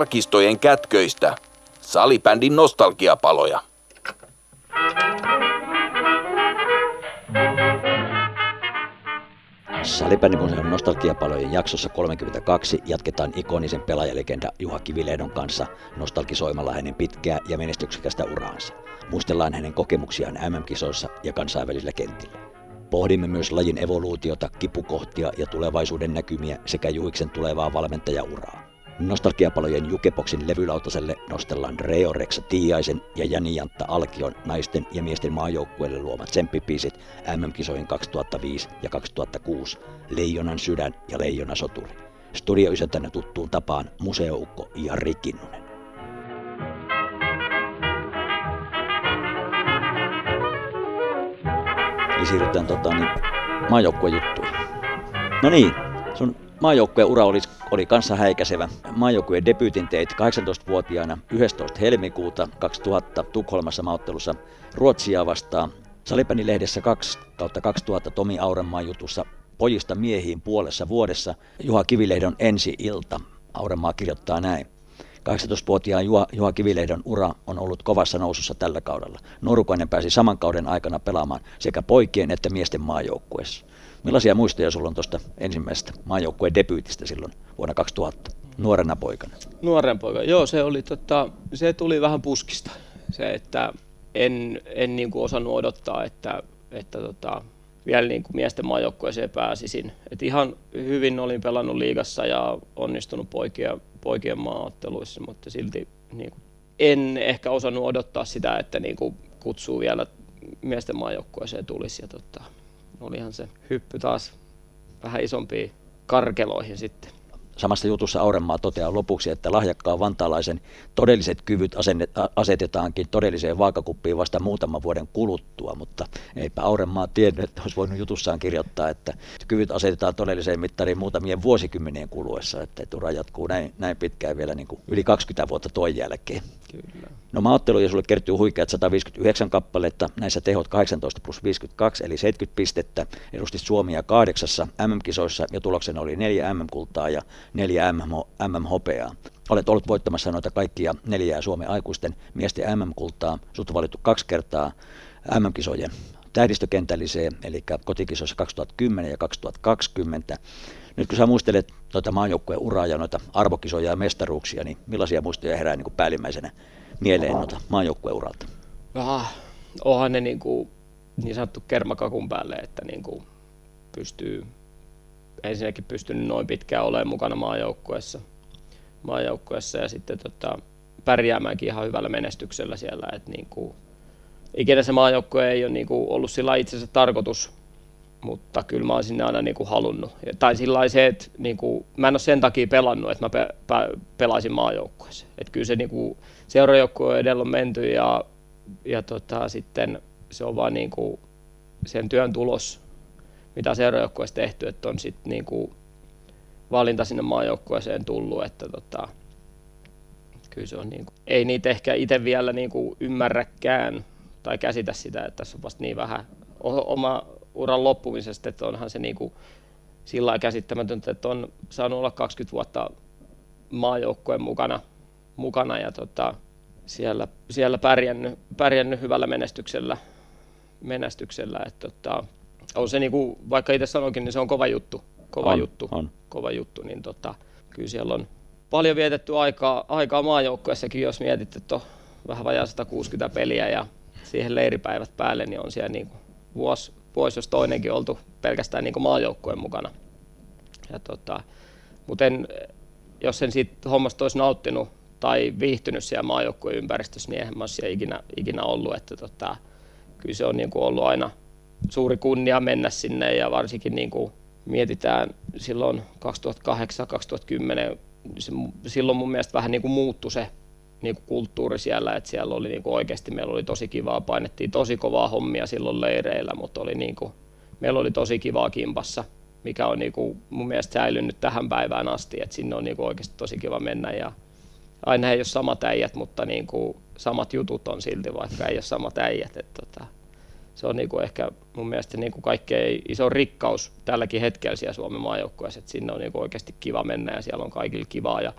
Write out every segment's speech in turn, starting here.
arkistojen kätköistä. Salibändin nostalgiapaloja. Salibändimuseon nostalgiapalojen jaksossa 32 jatketaan ikonisen pelaajalegenda Juha Kivilehdon kanssa nostalgisoimalla hänen pitkää ja menestyksekästä uraansa. Muistellaan hänen kokemuksiaan MM-kisoissa ja kansainvälisillä kentillä. Pohdimme myös lajin evoluutiota, kipukohtia ja tulevaisuuden näkymiä sekä Juhiksen tulevaa valmentajauraa. Nostalgiapalojen Jukepoksin levylautaselle nostellaan Reo Rexa Tiaisen ja Jani Jantta Alkion naisten ja miesten maajoukkueelle luomat tsemppipiisit MM-kisoihin 2005 ja 2006, Leijonan sydän ja Leijona soturi. Studioisäntänä tuttuun tapaan museoukko Jari Kinnunen. Eli siirrytään tota, niin, maajoukkuejuttuihin. No niin, sun maajoukkueen ura oli, oli kanssa häikäisevä. Maajoukkueen debyytin teit 18-vuotiaana 11. helmikuuta 2000 Tukholmassa maottelussa Ruotsia vastaan. Salipani lehdessä 2 kautta 2000 Tomi Aurenmaan jutussa pojista miehiin puolessa vuodessa Juha Kivilehdon ensi ilta. Aurenmaa kirjoittaa näin. 18-vuotiaan Juha, Juha Kivilehdon ura on ollut kovassa nousussa tällä kaudella. Norukainen pääsi saman kauden aikana pelaamaan sekä poikien että miesten maajoukkueessa. Millaisia muistoja sulla on tuosta ensimmäisestä maajoukkueen debyytistä silloin vuonna 2000, nuorena poikana? Nuoren poika, joo se oli tota, se tuli vähän puskista. Se, että en, en niin kuin osannut odottaa, että, että tota, vielä niin kuin miesten maajoukkueeseen pääsisin. Et ihan hyvin olin pelannut liigassa ja onnistunut poikien, poikien maaotteluissa, mutta silti niin kuin, en ehkä osannut odottaa sitä, että niin kuin kutsuu vielä miesten maajoukkueeseen tulisi. Ja tota, olihan se hyppy taas vähän isompiin karkeloihin sitten. Samassa jutussa Aurenmaa toteaa lopuksi, että lahjakkaan vantaalaisen todelliset kyvyt asetetaankin todelliseen vaakakuppiin vasta muutaman vuoden kuluttua, mutta eipä Aurenmaa tiennyt, että olisi voinut jutussaan kirjoittaa, että kyvyt asetetaan todelliseen mittariin muutamien vuosikymmenien kuluessa, että ura jatkuu näin, näin pitkään vielä niin kuin yli 20 vuotta toi jälkeen. Kyllä. No maaotteluja sulle kertyy huikeat 159 kappaletta, näissä tehot 18 plus 52 eli 70 pistettä, edustit Suomia kahdeksassa MM-kisoissa ja tuloksena oli neljä MM-kultaa ja neljä MM-hopeaa. Olet ollut voittamassa noita kaikkia neljää Suomen aikuisten miesten MM-kultaa. Sut on valittu kaksi kertaa MM-kisojen tähdistökentälliseen, eli kotikisoissa 2010 ja 2020. Nyt kun sä muistelet noita maajoukkueen uraa ja noita arvokisoja ja mestaruuksia, niin millaisia muistoja herää niin kuin päällimmäisenä mieleen noita maajoukkueen uralta? Ah, onhan ne niin, kuin, niin sanottu kermakakun päälle, että niin kuin pystyy ensinnäkin pystynyt noin pitkään olemaan mukana maajoukkueessa, maajoukkueessa ja sitten tota, pärjäämäänkin ihan hyvällä menestyksellä siellä. että niin kuin, ikinä se maajoukkue ei ole niin kuin, ollut sillä itsensä tarkoitus, mutta kyllä mä oon sinne aina niin kuin, halunnut. Tai sillä se, että niin kuin, mä en ole sen takia pelannut, että mä pe- pe- pelaisin maajoukkueessa. Että kyllä se niin kuin, seurajoukkue edellä on menty ja, ja tota, sitten se on vaan niin kuin, sen työn tulos, mitä seurajoukkueessa tehty, että on sitten niinku valinta sinne maajoukkueeseen tullut, että tota, kyllä se on niinku, ei niitä ehkä itse vielä niinku ymmärräkään tai käsitä sitä, että tässä on vasta niin vähän oma uran loppumisesta, että onhan se niinku sillä käsittämätöntä, että on saanut olla 20 vuotta maajoukkueen mukana, mukana ja tota, siellä, siellä pärjännyt, pärjännyt hyvällä menestyksellä, menestyksellä että tota, on se niin kuin, vaikka itse sanoinkin, niin se on kova juttu. Kova on, juttu. On. Kova juttu, niin tota, kyllä siellä on paljon vietetty aikaa, aikaa maajoukkueessakin, jos mietit, että on vähän vajaa 160 peliä ja siihen leiripäivät päälle, niin on siellä niin kuin vuosi, vuosi, jos toinenkin oltu pelkästään niin kuin maajoukkueen mukana. Ja tota, mutta en, jos en siitä hommasta olisi nauttinut tai viihtynyt siellä maajoukkueen ympäristössä, niin eihän mä ikinä, ikinä ollut. Että tota, kyllä se on niin kuin ollut aina, suuri kunnia mennä sinne ja varsinkin niin kuin mietitään silloin 2008-2010, se, silloin mun mielestä vähän niin kuin muuttui se niin kuin kulttuuri siellä, että siellä oli niin kuin oikeasti, meillä oli tosi kivaa, painettiin tosi kovaa hommia silloin leireillä, mutta oli niin kuin, meillä oli tosi kivaa kimpassa, mikä on niin kuin mun mielestä säilynyt tähän päivään asti, että sinne on niin kuin oikeasti tosi kiva mennä ja aina ei ole samat äijät, mutta niin kuin samat jutut on silti, vaikka ei ole samat äijät. Että tota, se on niinku ehkä mun mielestä niinku kaikkein iso rikkaus tälläkin hetkellä siellä Suomen maajoukkueessa, että sinne on niinku oikeasti kiva mennä ja siellä on kaikilla kivaa ja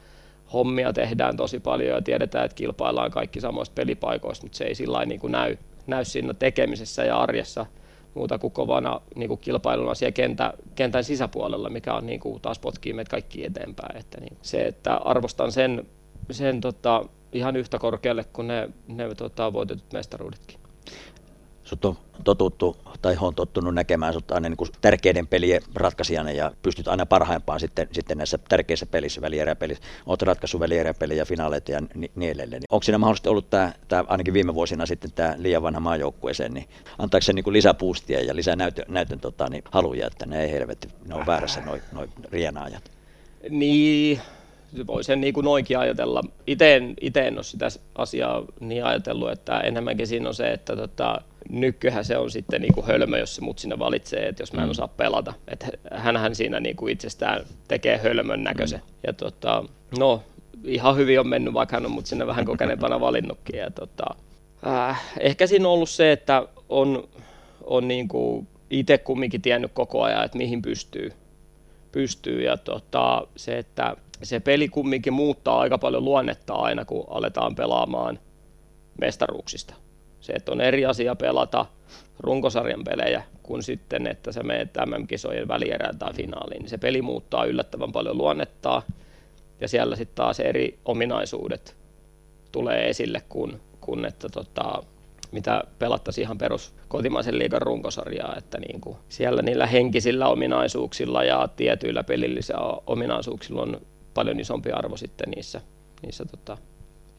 hommia tehdään tosi paljon ja tiedetään, että kilpaillaan kaikki samoista pelipaikoista, mutta se ei sillä niin kuin näy, näy siinä tekemisessä ja arjessa muuta kuin kovana niin kuin kilpailuna siellä kentä, kentän sisäpuolella, mikä on niin kuin taas potkii meitä kaikki eteenpäin. Että niin, se, että arvostan sen, sen tota, ihan yhtä korkealle kuin ne, ne tota, voitetut mestaruudetkin sut on totuttu tai on tottunut näkemään sut aina niin kuin tärkeiden pelien ratkaisijana ja pystyt aina parhaimpaan sitten, sitten näissä tärkeissä pelissä, välieräpelissä. Olet ratkaissut välieräpelejä ja finaaleita ja niin, niin edelleen. Onko siinä mahdollisesti ollut tämä, tämä ainakin viime vuosina sitten tämä liian vanha maajoukkueeseen, niin antaako se niin kuin lisäpuustia ja lisää näytön, näytön tota, niin haluja, että ne ei helvetti, ne on väärässä noin noi rienaajat? Niin, voi sen niin kuin noinkin ajatella. Itse en, ole sitä asiaa niin ajatellut, että enemmänkin siinä on se, että tota, nykyhän se on sitten niin kuin hölmö, jos se mut sinne valitsee, että jos mä en mm. osaa pelata. Että hänhän siinä niin kuin itsestään tekee hölmön näköisen. Mm. Ja tota, no, ihan hyvin on mennyt, vaikka hän on mut sinne vähän kokeneempana valinnutkin. Ja tota, äh, ehkä siinä on ollut se, että on, on niin kuin itse kumminkin tiennyt koko ajan, että mihin pystyy. pystyy. Ja tota, se, että se peli kumminkin muuttaa aika paljon luonnetta aina, kun aletaan pelaamaan mestaruuksista. Se, että on eri asia pelata runkosarjan pelejä kuin sitten, että se menee MM-kisojen välierään tai finaaliin. Niin se peli muuttaa yllättävän paljon luonnettaa ja siellä sitten taas eri ominaisuudet tulee esille, kun, kun että tota, mitä pelattaisiin ihan perus kotimaisen liigan runkosarjaa, että niin kuin siellä niillä henkisillä ominaisuuksilla ja tietyillä pelillisillä ominaisuuksilla on paljon isompi arvo sitten niissä, niissä tota,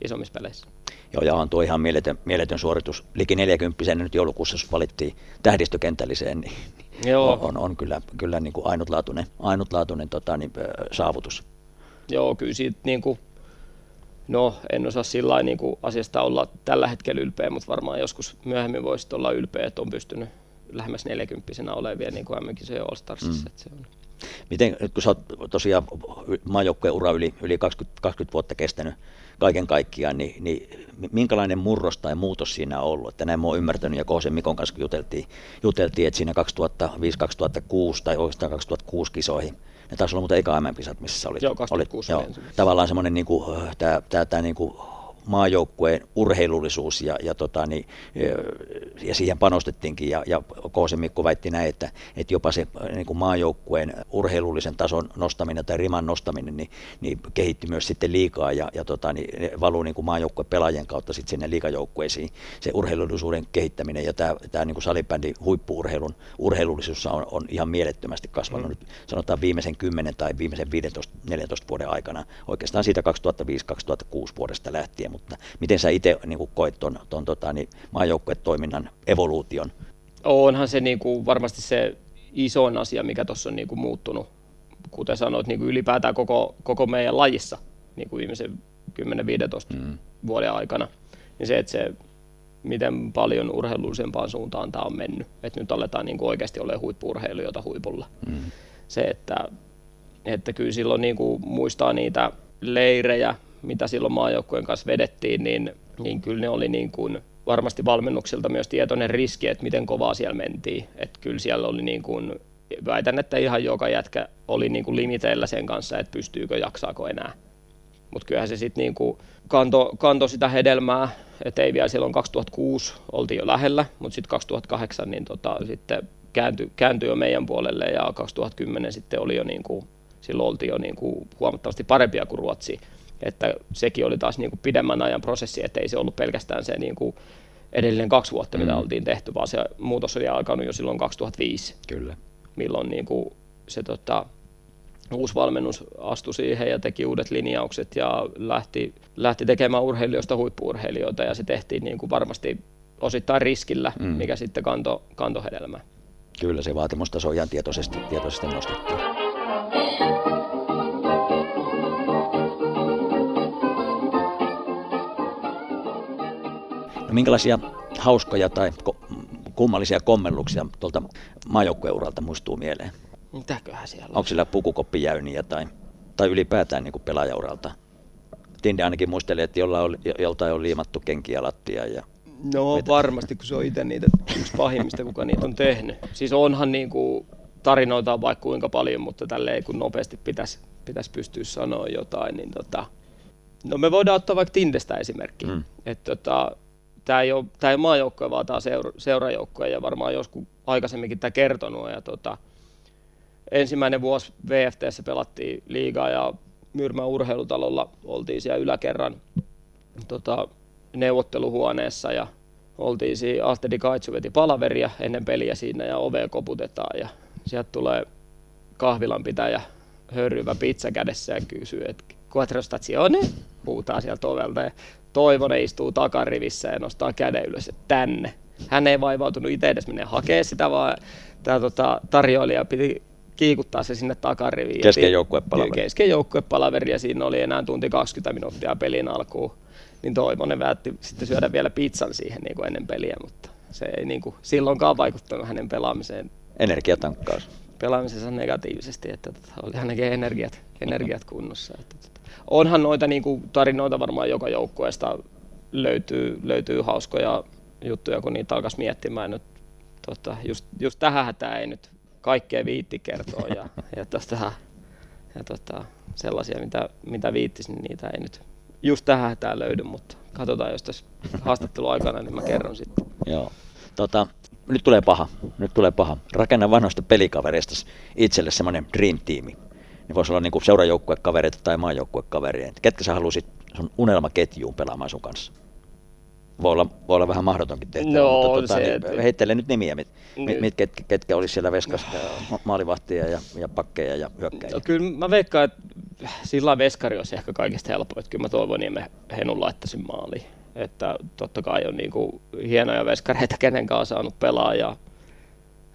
isommissa peleissä. Joo, ja on tuo ihan mieletön, mieletön suoritus. Liki 40 nyt joulukuussa, jos valittiin tähdistökentälliseen, niin Joo. on, on kyllä, kyllä niin kuin ainutlaatuinen, ainutlaatuinen tota, niin, saavutus. Joo, kyllä siitä niin kuin, no en osaa sillä niin kuin asiasta olla tällä hetkellä ylpeä, mutta varmaan joskus myöhemmin voisi olla ylpeä, että on pystynyt lähemmäs 40 olevia niin kuin MM-kisojen All-Starsissa. Mm. Se on, Miten, nyt kun sä oot tosiaan maajoukkueen ura yli, yli 20, 20 vuotta kestänyt kaiken kaikkiaan, niin, niin minkälainen murros tai muutos siinä on ollut? Että näin mä oon ymmärtänyt ja Kohosen Mikon kanssa juteltiin, juteltiin, että siinä 2005-2006 tai oikeastaan 2006 kisoihin, ne taisi olla muuten eka MM-kisat, missä sä olit. Joo, 2006 olit, joo, tavallaan semmoinen niin kuin, tämä, tämä, tämä niin kuin maajoukkueen urheilullisuus ja, ja, tota, niin, ja siihen panostettiinkin ja, ja Koosen Mikko väitti näin, että, että jopa se niin kuin maajoukkueen urheilullisen tason nostaminen tai riman nostaminen niin, niin kehitti myös sitten liikaa ja, ja tota, niin, valuu niin kuin maajoukkueen pelaajien kautta sitten sinne liikajoukkueisiin se urheilullisuuden kehittäminen ja tämä, tämä niin kuin salibändin huippuurheilun urheilullisuus on, on ihan mielettömästi kasvanut mm. nyt sanotaan viimeisen 10 tai viimeisen 15-14 vuoden aikana. Oikeastaan siitä 2005-2006 vuodesta lähtien mutta miten sä itse niin koet tuon, ton, tota, niin maajoukkuetoiminnan evoluution? Onhan se niin kuin, varmasti se isoin asia, mikä tuossa on niin kuin, muuttunut, kuten sanoit, niin kuin ylipäätään koko, koko meidän lajissa niin kuin viimeisen 10-15 mm. vuoden aikana, niin se, että se miten paljon urheilullisempaan suuntaan tämä on mennyt. Että nyt aletaan niin kuin oikeasti olemaan huippuurheilijoita huipulla. Mm. Se, että, että kyllä silloin niin kuin muistaa niitä leirejä, mitä silloin maajoukkueen kanssa vedettiin, niin, niin kyllä ne oli niin kuin varmasti valmennuksilta myös tietoinen riski, että miten kovaa siellä mentiin. Että kyllä siellä oli niin kuin, väitän, että ihan joka jätkä oli niin kuin limiteillä sen kanssa, että pystyykö, jaksaako enää. Mutta kyllähän se sitten niin kanto, kanto sitä hedelmää, että ei vielä silloin 2006 oltiin jo lähellä, mutta sitten 2008 niin tota, sitten kääntyi, kääntyi jo meidän puolelle ja 2010 sitten oli jo niin kuin, silloin oltiin jo niin kuin huomattavasti parempia kuin Ruotsi että sekin oli taas niin kuin pidemmän ajan prosessi, että ei se ollut pelkästään se niin kuin edellinen kaksi vuotta, mitä mm. oltiin tehty, vaan se muutos oli alkanut jo silloin 2005. Kyllä. Milloin niin kuin se tota, uusi valmennus astui siihen ja teki uudet linjaukset ja lähti, lähti tekemään urheilijoista huippuurheilijoita ja se tehtiin niin kuin varmasti osittain riskillä, mm. mikä sitten kanto, kanto hedelmää. Kyllä se vaatimustaso ihan tietoisesti, tietoisesti nostettiin. Minkälaisia hauskoja tai kummallisia kommelluksia tuolta maajoukkueuralta muistuu mieleen? Mitäköhän siellä on? Onko sillä pukukoppijäyniä tai, tai ylipäätään niin pelaajauralta? Tinde ainakin muisteli, että jollain on, joltain on liimattu kenkiä lattia ja No Mitä? varmasti, kun se on itse niitä yksi pahimmista, kuka niitä on tehnyt. Siis onhan niin kuin tarinoita vaikka kuinka paljon, mutta tälleen kun nopeasti pitäisi pitäisi pystyä sanoa jotain, niin tota, No me voidaan ottaa vaikka Tindestä esimerkki. Mm. Että tota, tämä ei ole, maajoukkoja, vaan tämä seura, seurajoukkoja ja varmaan joskus aikaisemminkin tämä kertonut. Ja tota, ensimmäinen vuosi VFTssä pelattiin liigaa ja Myrmän urheilutalolla oltiin siellä yläkerran tota, neuvotteluhuoneessa ja oltiin siinä, Ahtedi Kaitsu veti palaveria ennen peliä siinä ja ove koputetaan ja sieltä tulee kahvilan pitäjä hörryvä pizza kädessä ja kysyy, että quattro stazione, puhutaan sieltä ovelta ja Toivonen istuu takarivissä ja nostaa käden ylös, että tänne. Hän ei vaivautunut itse edes mennä hakea sitä, vaan tämä tota, tarjoilija piti kiikuttaa se sinne takariviin. Kesken joukkuepalaveri. Kesken joukkuepalaveri ja siinä oli enää tunti 20 minuuttia pelin alkuun. Niin Toivonen vältti sitten syödä vielä pizzan siihen niin kuin ennen peliä, mutta se ei niin kuin, silloinkaan vaikuttanut hänen pelaamiseen. Energiatankkaus. Pelaamisensa negatiivisesti, että tota, oli hänenkin energiat, energiat kunnossa. Että, tota. Onhan noita niin kuin, tarinoita varmaan joka joukkueesta löytyy, löytyy hauskoja juttuja, kun niitä alkaisi miettimään nyt. Tota, just, just tähän tämä ei nyt kaikkea viitti kertoa ja, ja, tota, ja tota, sellaisia, mitä, mitä viittisin, niin niitä ei nyt just tähän tämä löydy, mutta katsotaan, jos tässä haastattelu aikana, niin mä kerron sitten. Joo. Tota, nyt tulee paha, nyt tulee paha. Rakenna vanhoista pelikavereista itselle semmoinen dream tiimi. Ne voisi olla niinku seurajoukkuekavereita tai maajoukkuekavereita. Ketkä sä haluaisit sun unelmaketjuun pelaamaan sun kanssa? Voi olla, voi olla vähän mahdotonkin tehtävä, No, mutta tota, se, niin, että- heittele nyt nimiä, mit, mit, Nyt. mit, ketkä, ketkä olisi siellä veskassa, ma- maalivahtia ja, ja pakkeja ja hyökkäjiä. No, kyllä mä veikkaan, että sillä veskari olisi ehkä kaikista helppo, että kyllä mä toivon, niin me Henun laittaisin maaliin. Että totta kai on niinku hienoja veskareita, kenen kanssa saanut pelaa, ja,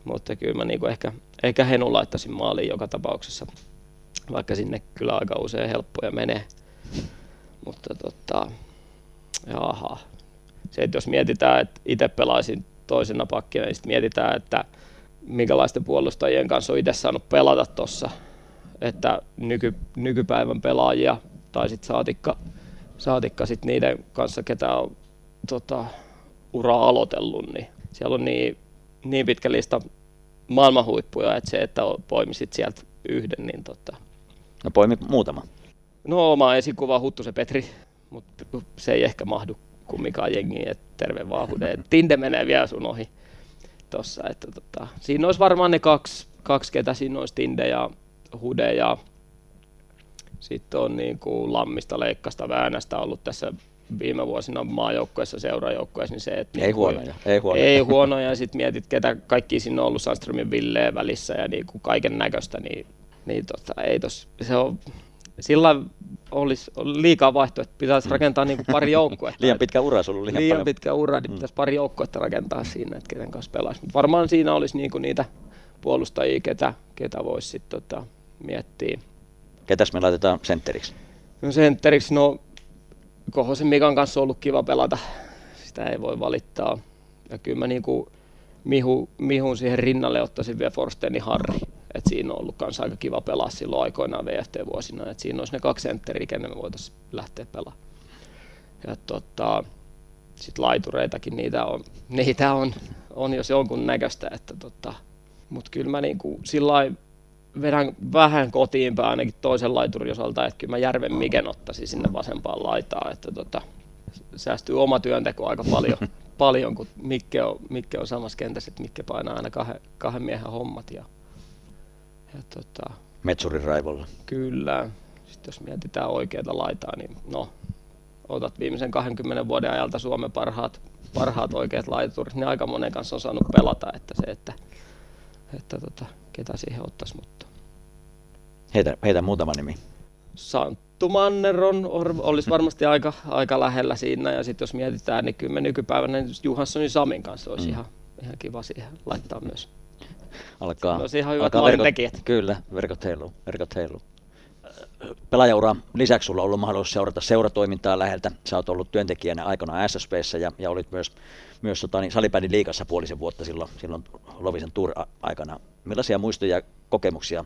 mutta kyllä mä niinku ehkä, ehkä Henun laittaisin maaliin joka tapauksessa, vaikka sinne kyllä aika usein helppoja menee. Mutta tota, jaha. Se, että jos mietitään, että itse pelaisin toisena pakkina, niin sitten mietitään, että minkälaisten puolustajien kanssa on itse saanut pelata tuossa, että nyky, nykypäivän pelaajia tai sitten saatikka, saatikka sit niiden kanssa, ketä on tota, uraa aloitellut, niin siellä on niin, niin pitkä lista maailman huippuja, että se, että poimisit sieltä yhden, niin tota, No poimi muutama. No oma esikuva Huttusen Petri, mutta se ei ehkä mahdu kumminkaan jengiin, että terve vaan Hude. Tinde menee vielä sun ohi tossa, että tota, siinä olisi varmaan ne kaksi, kaksi ketä siinä olisi Tinde ja Hude ja sitten on niin kuin Lammista, Leikkasta, Väänästä ollut tässä viime vuosina maajoukkueessa, seurajoukkueessa, niin se, että Ei niin kuin- huonoja, ei huonoja. ei huonoja, ja sitten mietit, ketä kaikki siinä on ollut Sandströmin Villeen välissä ja niin kuin kaiken näköistä, niin, niin tota, ei tos, se on, sillä olisi liikaa vaihtoehto, pitäisi rakentaa niin kuin pari joukkuetta. Mm. Liian pitkä ura sulla liian, liian paljon. pitkä ura, niin pitäisi pari joukkuetta rakentaa siinä, että kenen kanssa pelaisi. Mut varmaan siinä olisi niinku niitä puolustajia, ketä, ketä voisi sitten tota, miettiä. Ketäs me laitetaan sentteriksi? No sentteriksi, no Kohosen Mikan kanssa on ollut kiva pelata, sitä ei voi valittaa. Ja kyllä mä niinku Mihu, Mihun siihen rinnalle ottaisin vielä Forsteni Harri. Et siinä on ollut kanssa aika kiva pelaa silloin aikoinaan VFT-vuosina. Et siinä olisi ne kaksi sentteriä, kenen me voitaisiin lähteä pelaamaan. Ja tota, sitten laitureitakin, niitä on, niitä on, on jos jonkun näköistä. Että tota, Mutta kyllä mä niinku sillä vedän vähän kotiin päin ainakin toisen laiturin osalta, että kyllä mä Järven Miken ottaisin sinne vasempaan laitaan, että tota, säästyy oma työnteko aika paljon, paljon kun Mikke on, Mikke on samassa kentässä, että Mikke painaa aina kahden, kahden miehen hommat ja, ja tota, Metsurin raivolla. kyllä, sitten jos mietitään oikeita laitaa, niin no, otat viimeisen 20 vuoden ajalta Suomen parhaat, parhaat oikeat laiturit, niin aika monen kanssa on saanut pelata, että se, että, että tota, ketä siihen ottaisi, mutta Heitä, heitä muutama nimi. Santtu Manner on, olisi varmasti aika, aika lähellä siinä. Ja sitten jos mietitään, niin kyllä me nykypäivänä niin Johanssonin Samin kanssa olisi mm. ihan, ihan kiva siihen laittaa myös. Alkaa, No, ihan hyvät alkaa maalintekijät. Kyllä, verkot heiluu, verkot heiluu. Pelaajaura lisäksi sulla on ollut mahdollisuus seurata seuratoimintaa läheltä. Sä oot ollut työntekijänä aikana SSPssä ja, ja olit myös, myös tota, niin, salibändin liikassa puolisen vuotta silloin, silloin Lovisen Tour-aikana. Millaisia muistoja ja kokemuksia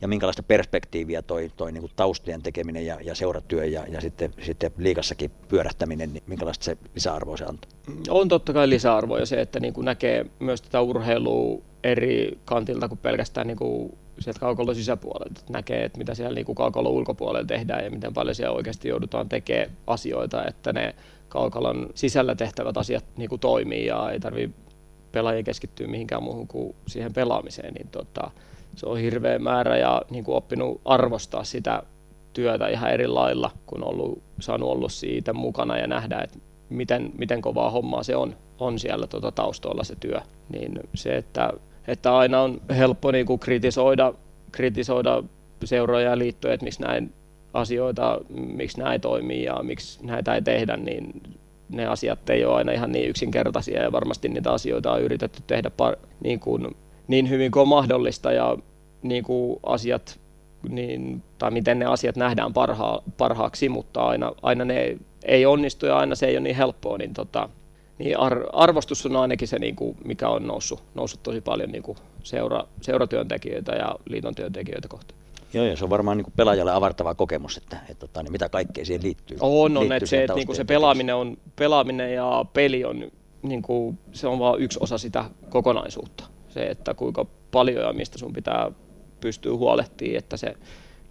ja minkälaista perspektiiviä toi, toi niin kuin tekeminen ja, ja seuratyö ja, ja sitten, sitten liikassakin pyörähtäminen, niin minkälaista se lisäarvoa se antoi? On totta kai lisäarvoa ja se, että niin kuin näkee myös tätä urheilua eri kantilta kuin pelkästään niin kuin sieltä kaukolon sisäpuolelta, että näkee, että mitä siellä niin kaukolon ulkopuolella tehdään ja miten paljon siellä oikeasti joudutaan tekemään asioita, että ne kaukalon sisällä tehtävät asiat niin kuin toimii ja ei tarvitse pelaajia keskittyä mihinkään muuhun kuin siihen pelaamiseen, niin tota, se on hirveä määrä ja niin kuin oppinut arvostaa sitä työtä ihan eri lailla, kun ollut, saanut olla siitä mukana ja nähdä, että miten, miten kovaa hommaa se on, on siellä tuota taustoilla se työ. Niin se, että, että aina on helppo niin kuin kritisoida, kritisoida seuroja ja liittoja, että miksi näin asioita, miksi näin toimii ja miksi näitä ei tehdä, niin ne asiat ei ole aina ihan niin yksinkertaisia ja varmasti niitä asioita on yritetty tehdä par, niin, kuin, niin hyvin kuin on mahdollista ja niin kuin asiat, niin, tai miten ne asiat nähdään parha, parhaaksi, mutta aina, aina ne ei onnistu ja aina se ei ole niin helppoa, niin, tota, niin ar, arvostus on ainakin se, niin kuin, mikä on noussut, noussut tosi paljon niin kuin seura, seuratyöntekijöitä ja liiton työntekijöitä kohtaan. Joo, ja se on varmaan niin pelaajalle avartava kokemus, että, että, että niin mitä kaikkea siihen liittyy. On, on että se, että niin kuin se pelaaminen, on, pelaaminen ja peli on, niin kuin, se on vain yksi osa sitä kokonaisuutta. Se, että kuinka paljon ja mistä sun pitää pystyä huolehtimaan, että se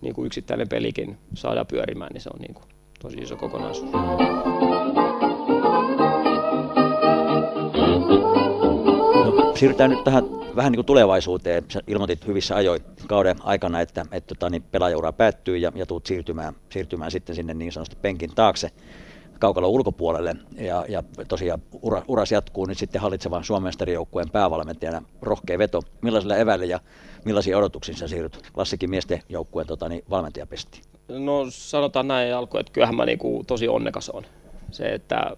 niin kuin yksittäinen pelikin saadaan pyörimään, niin se on niin kuin, tosi iso kokonaisuus. No, siirrytään nyt tähän vähän niin kuin tulevaisuuteen. Sä ilmoitit hyvissä ajoin kauden aikana, että, että, että tota, niin pelaajaura päättyy ja, ja tuut siirtymään, siirtymään sitten sinne niin sanotusti penkin taakse kaukalon ulkopuolelle. Ja, ja tosiaan ura, uras jatkuu nyt sitten hallitsevan Suomen päävalmentajana. Rohkea veto. Millaisilla eväillä ja millaisia odotuksia sä siirryt klassikin miesten joukkueen tota, niin valmentajapesti? No sanotaan näin alkuun, että kyllähän mä niinku tosi onnekas on. Se, että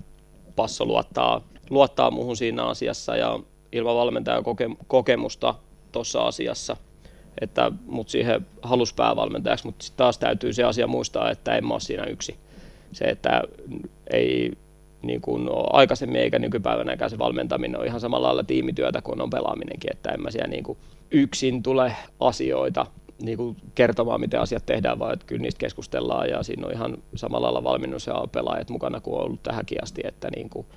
Passo luottaa, luottaa muuhun siinä asiassa ja ilman valmentajan koke, kokemusta tuossa asiassa, että mut siihen halus päävalmentajaksi, mutta sitten taas täytyy se asia muistaa, että en mä ole siinä yksi. Se, että ei niin kuin aikaisemmin eikä nykypäivänäkään se valmentaminen on ihan samalla lailla tiimityötä kuin on pelaaminenkin, että en mä siellä niin kuin yksin tule asioita niin kuin kertomaan, miten asiat tehdään, vaan että kyllä niistä keskustellaan. Ja siinä on ihan samalla lailla valmennus ja pelaajat mukana kuin on ollut tähänkin asti, että niin kuin,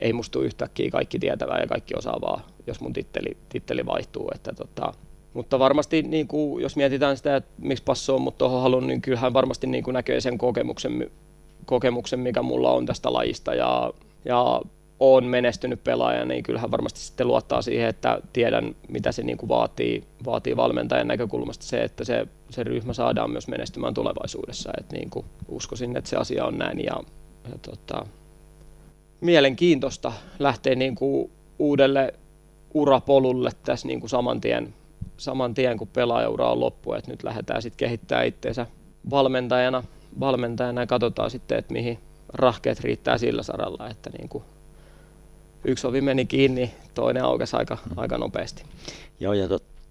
ei mustu yhtäkkiä kaikki tietävää ja kaikki osaavaa, jos mun titteli, titteli vaihtuu. Että tota, mutta varmasti, niin kuin, jos mietitään sitä, että miksi passo on mut tuohon halunnut, niin kyllähän varmasti niin kuin näkee sen kokemuksen, kokemuksen, mikä mulla on tästä lajista ja, ja on menestynyt pelaaja, niin kyllähän varmasti sitten luottaa siihen, että tiedän, mitä se niin kuin vaatii, vaatii valmentajan näkökulmasta se, että se, se ryhmä saadaan myös menestymään tulevaisuudessa. Et niin kuin uskoisin, että se asia on näin ja, ja tota, mielenkiintoista lähteä niin kuin uudelle urapolulle tässä niin kuin saman, tien, saman tien, kun pelaajaura on loppu. Et nyt lähdetään sitten kehittämään itseensä valmentajana, valmentajana ja katsotaan sitten, että mihin rahkeet riittää sillä saralla. Että niin kuin yksi ovi meni kiinni, toinen aukesi aika, aika nopeasti. Joo, ja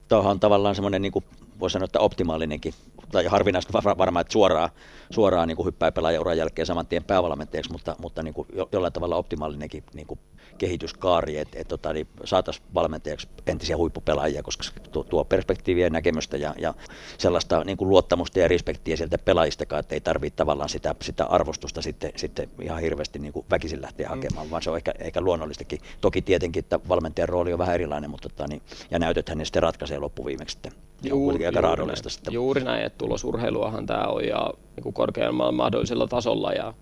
tuohon on tavallaan semmoinen, niin kuin voisi sanoa, että optimaalinenkin tai harvinaista varmaan, että suoraan, suoraan niin kuin hyppää pelaajauran jälkeen saman tien päävalmentajaksi, mutta, mutta niin kuin jollain tavalla optimaalinenkin niin kuin kehityskaari, että et, tota, niin saataisiin valmentajaksi entisiä huippupelaajia, koska tuo, tuo perspektiiviä ja näkemystä ja, ja sellaista niin kuin luottamusta ja respektiä sieltä pelaajistakaan, että ei tarvitse tavallaan sitä, sitä arvostusta sitten, sitten ihan hirveästi niin kuin väkisin lähteä hakemaan, mm. vaan se on ehkä, ehkä luonnollistakin. Toki tietenkin, että valmentajan rooli on vähän erilainen, mutta tota, niin, ja näytöthän ne sitten ratkaisee loppuviimeksi sitten. Juuri, aika juuri, näin, sitten. juuri näin, että tulosurheiluahan tämä on ja niin kuin korkeammalla mahdollisella tasolla ja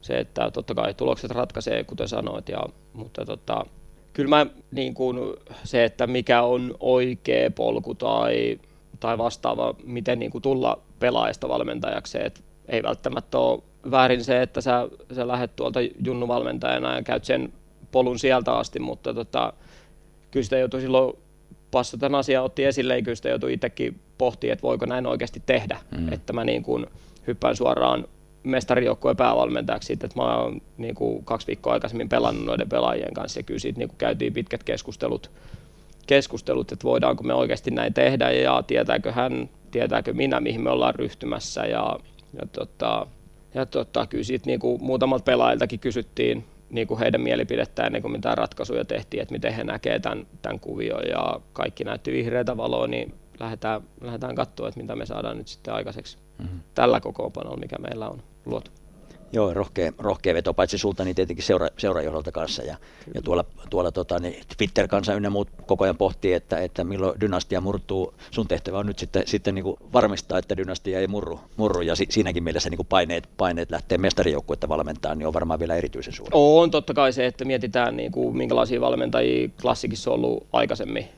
se, että totta kai tulokset ratkaisee, kuten sanoit, ja, mutta tota, kyllä mä niin kuin se, että mikä on oikea polku tai, tai vastaava, miten niin kuin tulla pelaajasta valmentajaksi, että ei välttämättä ole väärin se, että sä, sä lähdet tuolta junnuvalmentajana ja käyt sen polun sieltä asti, mutta tota, kyllä sitä joutuu silloin Passo tämän asian otti esille, ja kyllä sitä joutui itsekin pohtimaan, että voiko näin oikeasti tehdä, mm. että mä niin kuin hyppään suoraan mestarijoukkueen päävalmentajaksi, että mä oon niin kuin kaksi viikkoa aikaisemmin pelannut noiden pelaajien kanssa ja kyllä siitä niin kuin käytiin pitkät keskustelut, keskustelut, että voidaanko me oikeasti näin tehdä ja tietääkö hän, tietääkö minä, mihin me ollaan ryhtymässä ja, ja, tota, ja tota, kyllä siitä niin kuin muutamalta pelaajiltakin kysyttiin niin kuin heidän mielipidettään ennen kuin mitään ratkaisuja tehtiin, että miten he näkevät tämän, tämän kuvion ja kaikki näytti vihreätä valoa, niin lähdetään, lähdetään katsoa, että mitä me saadaan nyt sitten aikaiseksi mm-hmm. tällä kokoonpanolla, mikä meillä on luotu. Joo, rohkea, rohkea veto, paitsi sulta, niin tietenkin seura, seurajohdolta kanssa. Ja, ja tuolla, tuolla tota, niin Twitter-kansa ynnä muut koko ajan pohtii, että, että milloin dynastia murtuu. Sun tehtävä on nyt sitten, sitten niin kuin varmistaa, että dynastia ei murru. murru ja si, siinäkin mielessä niin kuin paineet, paineet lähtee mestarijoukkuetta valmentaa, niin on varmaan vielä erityisen suuri. On totta kai se, että mietitään niin kuin, minkälaisia valmentajia klassikissa on ollut aikaisemmin.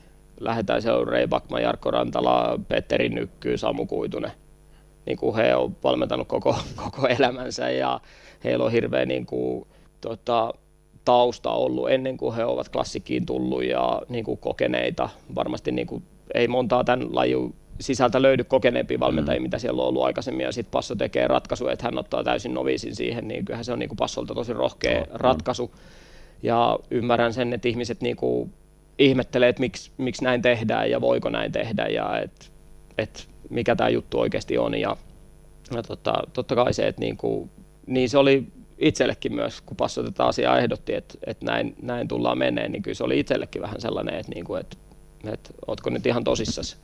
Lähdetään se on Rei Bakman, Jarkko Rantala, Petteri Nykky, Samu Kuitunen niin kuin he on valmentanut koko, koko elämänsä ja heillä on hirveä niin kuin, tota, tausta ollut ennen kuin he ovat klassikkiin tullut ja niin kuin kokeneita. Varmasti niin kuin, ei montaa tämän lajin sisältä löydy kokeneempia valmentajia, mm. mitä siellä on ollut aikaisemmin, ja sitten Passo tekee ratkaisu, että hän ottaa täysin noviisin siihen, niin kyllähän se on niin kuin Passolta tosi rohkea no, ratkaisu. Ja ymmärrän sen, että ihmiset niin kuin ihmettelee, että miksi, miksi näin tehdään ja voiko näin tehdä, ja että et mikä tämä juttu oikeasti on. Ja, ja tota, totta kai se, että niin, kuin, niin se oli itsellekin myös, kun Passo tätä asiaa ehdotti, että, että näin, näin tullaan meneen, niin kyllä se oli itsellekin vähän sellainen, että, niin kuin, että, että ootko nyt ihan tosissasi.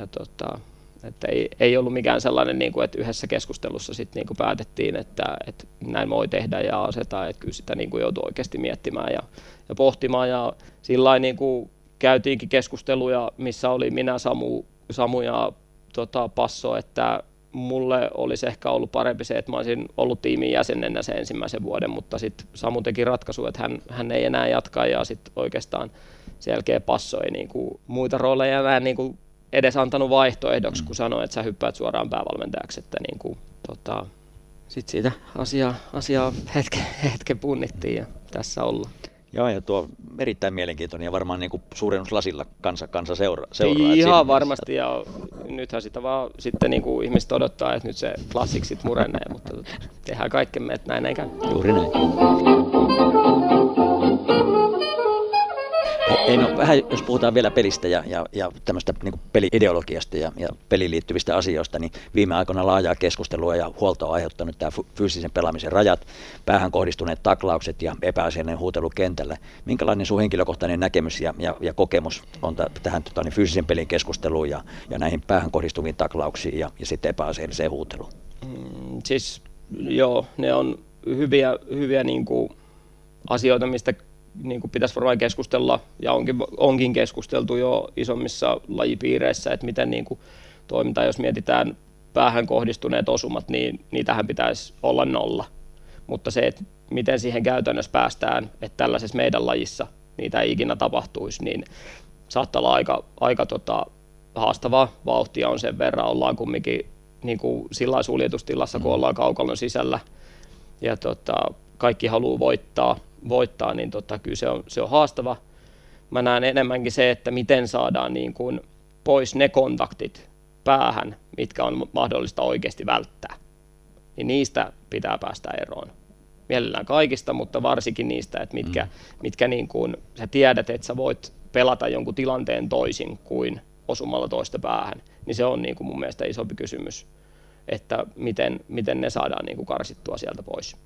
Ja tota, että ei, ei ollut mikään sellainen, niin kuin, että yhdessä keskustelussa sit niin kuin päätettiin, että, että näin voi tehdä ja asetaa, että kyllä sitä niin kuin joutui oikeasti miettimään ja, ja pohtimaan. Ja sillä niin kuin käytiinkin keskusteluja, missä oli minä, Samu, Samu ja tota, Passo, että mulle olisi ehkä ollut parempi se, että mä olisin ollut tiimin jäsenenä sen ensimmäisen vuoden, mutta sitten Samu teki ratkaisu, että hän, hän ei enää jatka ja sitten oikeastaan sen jälkeen Passo ei niinku muita rooleja enää niinku edes antanut vaihtoehdoksi, kun sanoi, että sä hyppäät suoraan päävalmentajaksi, että niinku, tota, sitten siitä asiaa, asiaa hetken, hetken punnittiin ja tässä ollaan. Joo, ja tuo erittäin mielenkiintoinen ja varmaan niin kuin suurennuslasilla kansa, kansa seura, seuraa. Ihan varmasti, ja nythän sitä vaan sitten niin kuin ihmiset odottaa, että nyt se klassiksit murenee, mutta tehdään kaikkemme, että näin ei käy. Juuri näin. Ei, no, vähän jos puhutaan vielä pelistä ja, ja, ja tämmöistä niin peliideologiasta ja, ja peliin liittyvistä asioista, niin viime aikoina laajaa keskustelua ja huoltoa on aiheuttanut tämä fyysisen pelaamisen rajat, päähän kohdistuneet taklaukset ja epäasiallinen huutelu kentällä. Minkälainen sun henkilökohtainen näkemys ja, ja, ja kokemus on t- tähän tota, niin fyysisen pelin keskusteluun ja, ja näihin päähän kohdistuviin taklauksiin ja, ja sitten epäasialliseen huuteluun? Mm, siis joo, ne on hyviä, hyviä niin kuin asioita, mistä niin kuin pitäisi varmaan keskustella, ja onkin, onkin keskusteltu jo isommissa lajipiireissä, että miten niin kuin toimitaan, jos mietitään päähän kohdistuneet osumat, niin niitähän pitäisi olla nolla. Mutta se, että miten siihen käytännössä päästään, että tällaisessa meidän lajissa niitä ei ikinä tapahtuisi, niin saattaa olla aika, aika tota, haastavaa vauhtia on sen verran, ollaan kumminkin niin kuin sillä suljetustilassa, kun mm. ollaan kaukalon sisällä, ja tota, kaikki haluaa voittaa, voittaa, niin tota, kyllä se on, se on haastava. Mä näen enemmänkin se, että miten saadaan niin kuin pois ne kontaktit päähän, mitkä on mahdollista oikeasti välttää. Niin niistä pitää päästä eroon. Mielellään kaikista, mutta varsinkin niistä, että mitkä, mm. mitkä niin kuin, sä tiedät, että sä voit pelata jonkun tilanteen toisin kuin osumalla toista päähän. Niin se on niin kuin mun mielestä isompi kysymys, että miten, miten ne saadaan niin kuin karsittua sieltä pois.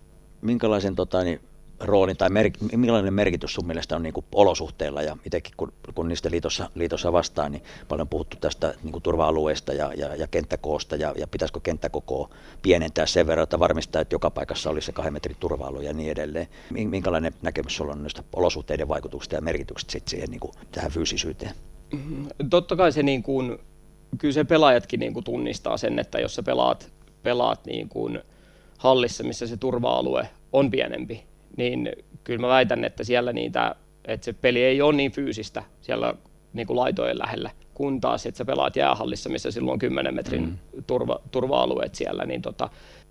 Minkälaisen tota, niin roolin tai mer, millainen merkitys sun mielestä on niin kuin olosuhteilla ja itsekin kun, kun niistä liitossa, liitossa vastaan, niin paljon puhuttu tästä niin kuin turva-alueesta ja, ja, ja kenttäkoosta ja, ja pitäisikö kenttäkokoa pienentää sen verran, että varmistaa, että joka paikassa olisi se kahden metrin turva-alue ja niin edelleen. Minkälainen näkemys sulla on näistä olosuhteiden vaikutuksista ja merkitykset sit siihen niin kuin, tähän fyysisyyteen? Mm-hmm. Totta kai se niin kuin, kyllä se pelaajatkin niin kuin tunnistaa sen, että jos sä pelaat, pelaat niin kuin hallissa, missä se turva-alue on pienempi, niin kyllä mä väitän, että siellä niitä, että se peli ei ole niin fyysistä siellä niin kuin laitojen lähellä, kun taas, että sä pelaat jäähallissa, missä silloin on 10 metrin mm. turva, turva-alueet siellä, niin tota,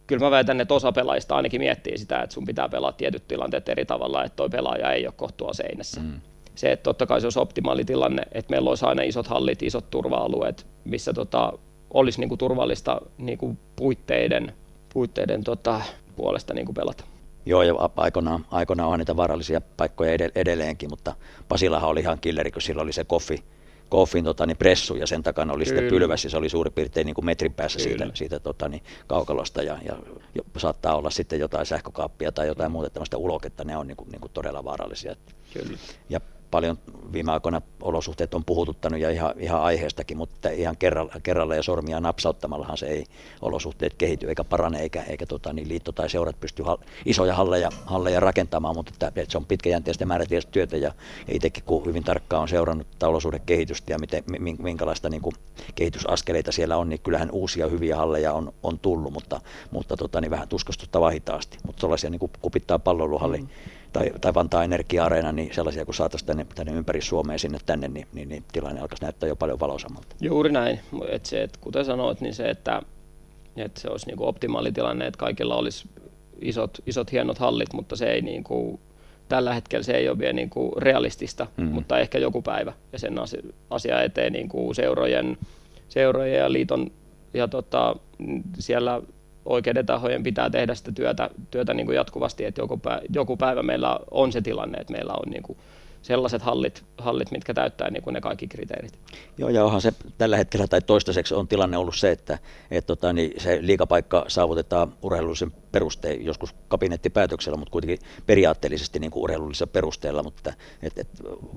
kyllä mä väitän, että osa pelaajista ainakin miettii sitä, että sun pitää pelata tietyt tilanteet eri tavalla, että toi pelaaja ei ole kohtua seinässä. Mm. Se, että totta kai se olisi optimaali tilanne, että meillä olisi aina isot hallit, isot turva-alueet, missä tota, olisi niin kuin turvallista niin kuin puitteiden, puitteiden tota, puolesta niin kuin pelata. Joo, ja aikoinaan, aikoinaan on niitä vaarallisia paikkoja edelleenkin, mutta Pasilahan oli ihan killeri, kun sillä oli se koffi, koffin tota, niin pressu ja sen takana oli Kyllä. sitten pylväs ja se oli suurin piirtein niin kuin metrin päässä Kyllä. siitä, siitä tota, niin, kaukalosta ja, ja, ja, saattaa olla sitten jotain sähkökaappia tai jotain muuta tämmöistä uloketta, ne on niin kuin, niin kuin todella vaarallisia. Kyllä. Ja paljon viime aikoina olosuhteet on puhututtanut ja ihan, ihan aiheestakin, mutta ihan kerralla, kerralla ja sormia napsauttamallahan se ei olosuhteet kehity eikä parane eikä, eikä tota, niin liitto tai seurat pysty hal, isoja halleja, halleja rakentamaan, mutta että, että se on pitkäjänteistä määrätietoista työtä ja itsekin kun hyvin tarkkaan on seurannut kehitystä ja miten, minkälaista niin kuin kehitysaskeleita siellä on, niin kyllähän uusia hyviä halleja on, on tullut, mutta, mutta tota, niin vähän tuskastuttavaa hitaasti. Mutta sellaisia niin kuin kupittaa palloiluhalli mm. Tai, tai Vantaa Energia-areena, niin sellaisia kun saataisiin tänne, tänne ympäri Suomeen sinne tänne, niin, niin, niin tilanne alkaisi näyttää jo paljon valoisammalta. Juuri näin. Et se, et kuten sanoit, niin se, että, että se olisi niin kuin optimaali tilanne, että kaikilla olisi isot, isot hienot hallit, mutta se ei niin kuin, tällä hetkellä se ei ole vielä niin kuin realistista, mm. mutta ehkä joku päivä. Ja sen asia eteen niin kuin seurojen, seurojen ja liiton ja tota, siellä oikeiden tahojen pitää tehdä sitä työtä, työtä niin kuin jatkuvasti, että joku päivä, joku päivä meillä on se tilanne, että meillä on niin kuin sellaiset hallit, hallit mitkä täyttää niin kuin ne kaikki kriteerit. Joo, ja onhan se tällä hetkellä tai toistaiseksi on tilanne ollut se, että et, tota, niin se liikapaikka saavutetaan urheilullisen perustein, joskus kabinettipäätöksellä, mutta kuitenkin periaatteellisesti niin kuin urheilullisella perusteella, mutta et, et,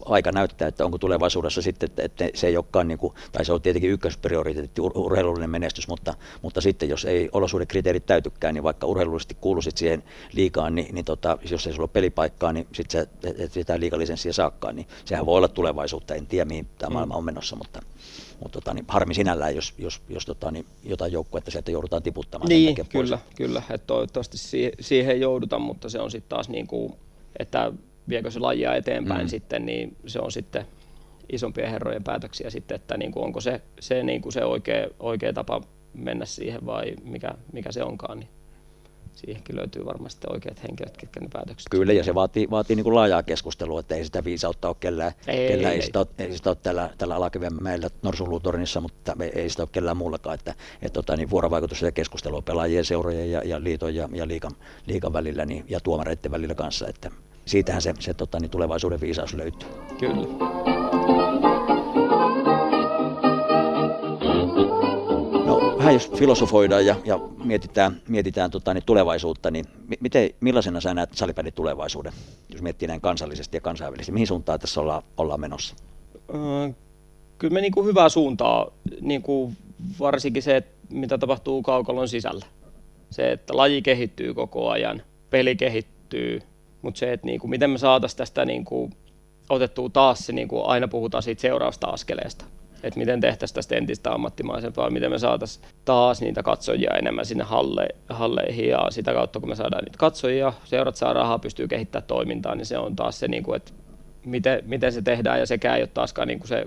aika näyttää, että onko tulevaisuudessa sitten, että, että se ei olekaan, niin kuin, tai se on tietenkin ykkösprioriteetti ur, urheilullinen menestys, mutta, mutta sitten jos ei olosuhdekriteerit täytykään, niin vaikka urheilullisesti kuuluisit siihen liikaan, niin, niin tota, jos ei sulla ole pelipaikkaa, niin sitten se, et, sitä liikalisenssia saakkaan, niin sehän voi olla tulevaisuutta, en tiedä mihin tämä mm. maailma on menossa, mutta, mutta tota, niin harmi sinällään, jos, jos, jos tota, niin jotain joukkuetta sieltä joudutaan tiputtamaan. Niin, kyllä, pois. kyllä, että toivottavasti siihen, siihen ei jouduta, mutta se on sitten taas niin kuin, että viekö se lajia eteenpäin mm. sitten, niin se on sitten isompien herrojen päätöksiä sitten, että niin kuin onko se, se, niin kuin se oikea, oikea tapa mennä siihen vai mikä, mikä se onkaan. Niin siihenkin löytyy varmasti oikeat henkilöt, ketkä ne päätökset. Kyllä, ja se vaatii, vaatii niin kuin laajaa keskustelua, että ei sitä viisautta ole kellään, ei, kellään ei, ei, sitä ole, ei sitä ole tällä, tällä Alakivenmäellä Norsulutornissa, mutta ei sitä ole kellään muullakaan, että, että tota, niin vuorovaikutus ja keskustelua pelaajien, seurojen ja, ja liiton ja, ja liikan, liikan välillä niin, ja tuomareiden välillä kanssa, että siitähän se, se tota, niin tulevaisuuden viisaus löytyy. Kyllä. Vähän jos filosofoidaan ja, ja mietitään, mietitään tota, niin tulevaisuutta, niin miten, millaisena sä näet salibändin tulevaisuuden, jos miettii näin kansallisesti ja kansainvälisesti? Mihin suuntaan tässä ollaan, ollaan menossa? Kyllä me niin kuin hyvää suuntaa, niin kuin varsinkin se, mitä tapahtuu kaukalon sisällä. Se, että laji kehittyy koko ajan, peli kehittyy, mutta se, että niin kuin, miten me saataisiin tästä niin kuin, otettua taas se, niin kuin aina puhutaan siitä seuraavasta askeleesta että miten tehtäisiin tästä entistä ammattimaisempaa, miten me saataisiin taas niitä katsojia enemmän sinne halle, halleihin ja sitä kautta kun me saadaan niitä katsojia, seurat saa rahaa, pystyy kehittämään toimintaa, niin se on taas se, niin kuin, että miten, miten se tehdään ja sekään ei ole taaskaan niin kuin se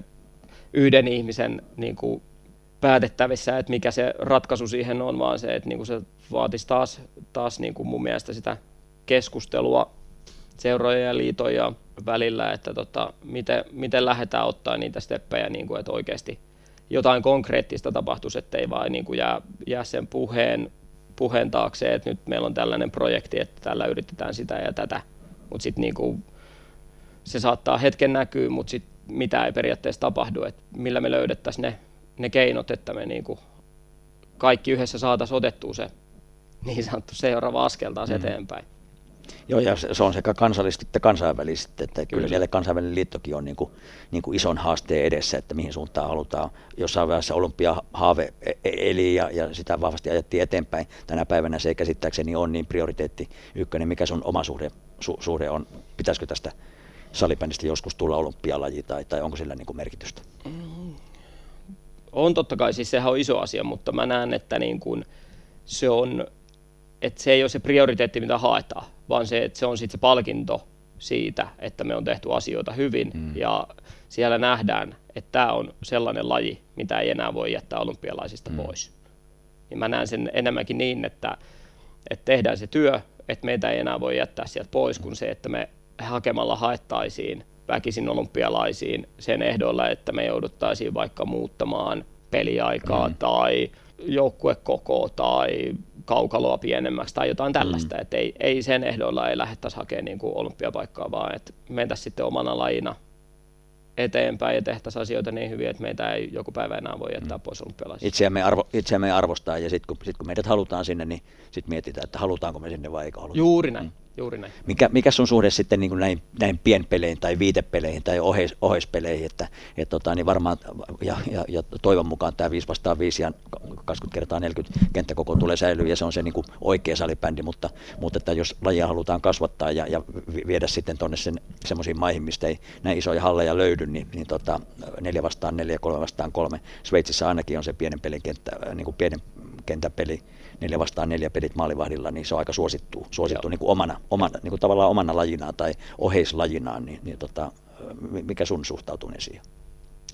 yhden ihmisen niin kuin päätettävissä, että mikä se ratkaisu siihen on, vaan se, että niin kuin se vaatisi taas, taas niin kuin mun mielestä sitä keskustelua seurojen ja liitojen välillä, että tota, miten, miten lähdetään ottaa niitä steppejä, niin kuin, että oikeasti jotain konkreettista tapahtuisi, ettei vain niin kuin jää, jää sen puheen, puheen taakse, että nyt meillä on tällainen projekti, että tällä yritetään sitä ja tätä, mutta sitten niin se saattaa hetken näkyä, mutta sitten mitä ei periaatteessa tapahdu, että millä me löydettäisiin ne, ne keinot, että me niin kuin kaikki yhdessä saataisiin otettua se niin sanottu seuraava askel taas mm. eteenpäin. Joo, ja se on sekä kansallisesti että kansainvälisesti, että kyllä, kyllä siellä kansainvälinen liittokin on niin kuin, niin kuin ison haasteen edessä, että mihin suuntaan halutaan. Jossain vaiheessa olympiahaave e-, e-, eli ja, ja sitä vahvasti ajettiin eteenpäin. Tänä päivänä se käsittääkseni on niin prioriteetti ykkönen, mikä sun oma suhde, su, suhde on. Pitäisikö tästä salibändistä joskus tulla olympialaji tai, tai onko sillä niin kuin merkitystä? On totta kai, siis sehän on iso asia, mutta mä näen, että niin kuin se on että se ei ole se prioriteetti, mitä haetaan, vaan se, että se on sitten se palkinto siitä, että me on tehty asioita hyvin mm. ja siellä nähdään, että tämä on sellainen laji, mitä ei enää voi jättää olympialaisista mm. pois. Niin mä näen sen enemmänkin niin, että, että tehdään se työ, että meitä ei enää voi jättää sieltä pois, kun se, että me hakemalla haettaisiin väkisin olympialaisiin sen ehdolla, että me jouduttaisiin vaikka muuttamaan peliaikaa mm. tai joukkuekoko tai kaukaloa pienemmäksi tai jotain tällaista. Mm. Et ei, ei sen ehdoilla ei lähdettäisi hakemaan niin kuin olympiapaikkaa, vaan että mentäisiin sitten omana lajina eteenpäin ja tehtäisiin asioita niin hyvin, että meitä ei joku päivä enää voi jättää mm. pois olympialaisista. Itseämme, arvo, itseämme arvostaa ja sitten kun, sit kun meidät halutaan sinne, niin sitten mietitään, että halutaanko me sinne vai eikö haluta. Juuri näin. Mm. Juuri näin. Mikä, mikä sun suhde sitten niin kuin näin, näin pienpeleihin tai viitepeleihin tai oheis, oheispeleihin, että et tota, niin varmaan, ja, ja, ja, toivon mukaan tämä 5 vastaan 5 ja 20 kertaa 40 kenttäkoko tulee säilyä ja se on se niin kuin oikea salibändi, mutta, mutta että jos lajia halutaan kasvattaa ja, ja viedä sitten tuonne semmoisiin maihin, mistä ei näin isoja halleja löydy, niin, niin tota, 4 vastaan 4 ja 3 vastaan 3. Sveitsissä ainakin on se pienen pelin kenttä, niin kuin pienen kenttäpeli, neljä vastaan neljä pelit maalivahdilla, niin se on aika suosittu, suosittu niin kuin omana, omana, niin kuin tavallaan omana lajinaan tai oheislajinaan, niin, niin tota, mikä sun suhtautuminen siihen?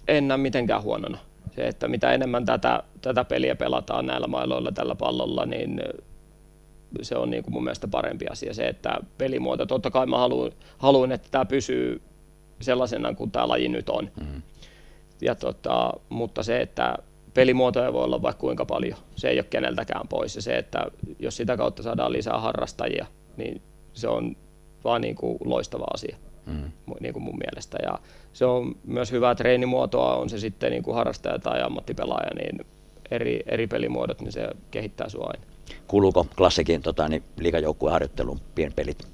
En näe mitenkään huonona. Se, että mitä enemmän tätä, tätä peliä pelataan näillä mailoilla tällä pallolla, niin se on niin kuin mun mielestä parempi asia. Se, että pelimuoto, totta kai mä haluan, haluan että tämä pysyy sellaisena kuin tämä laji nyt on. Mm. Ja tota, mutta se, että pelimuotoja voi olla vaikka kuinka paljon. Se ei ole keneltäkään pois. Ja se, että jos sitä kautta saadaan lisää harrastajia, niin se on vaan niin kuin loistava asia mm. niin kuin mun mielestä. Ja se on myös hyvää treenimuotoa, on se sitten niin kuin harrastaja tai ammattipelaaja, niin eri, eri pelimuodot, niin se kehittää sua aina. Kuuluuko klassikin tota, niin liikajoukkueen harjoitteluun pienpelit?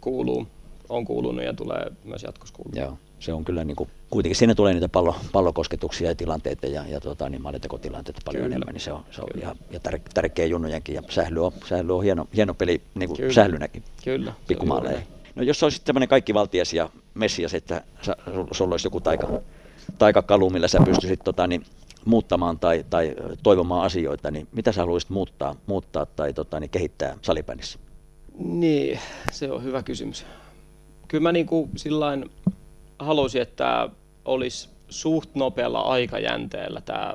Kuuluu, on kuulunut ja tulee myös jatkossa kuulunut. Joo se on kyllä niin kuin, kuitenkin siinä tulee niitä pallo, pallokosketuksia ja tilanteita ja, ja tota, niin maalintekotilanteita paljon kyllä. enemmän, niin se on, se on ihan ja tär, tärkeä junnujenkin ja sähly on, sähly on hieno, hieno peli niin kuin kyllä. sählynäkin kyllä, pikkumaalle. No jos olisit tämmöinen kaikki valtias ja messias, että sulla olisi joku taika, taikakalu, millä sä pystyisit tota, niin, muuttamaan tai, tai toivomaan asioita, niin mitä sä haluaisit muuttaa, muuttaa tai tota, niin kehittää salibändissä? Niin, se on hyvä kysymys. Kyllä mä niin kuin sillain halusin, että olisi suht nopealla aikajänteellä tämä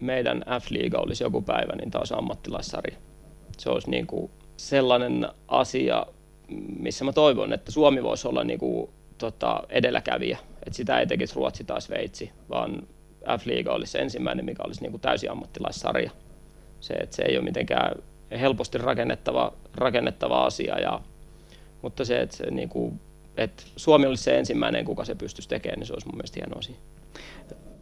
meidän F-liiga olisi joku päivä, niin tämä olisi ammattilaissarja. Se olisi niin kuin sellainen asia, missä mä toivon, että Suomi voisi olla niin kuin, tota, edelläkävijä. Että sitä ei tekisi Ruotsi tai Sveitsi, vaan F-liiga olisi ensimmäinen, mikä olisi niin kuin täysin ammattilaissarja. Se, että se ei ole mitenkään helposti rakennettava, rakennettava asia, ja, mutta se, että se niin kuin että Suomi olisi se ensimmäinen, kuka se pystyisi tekemään, niin se olisi mun mielestä hieno asia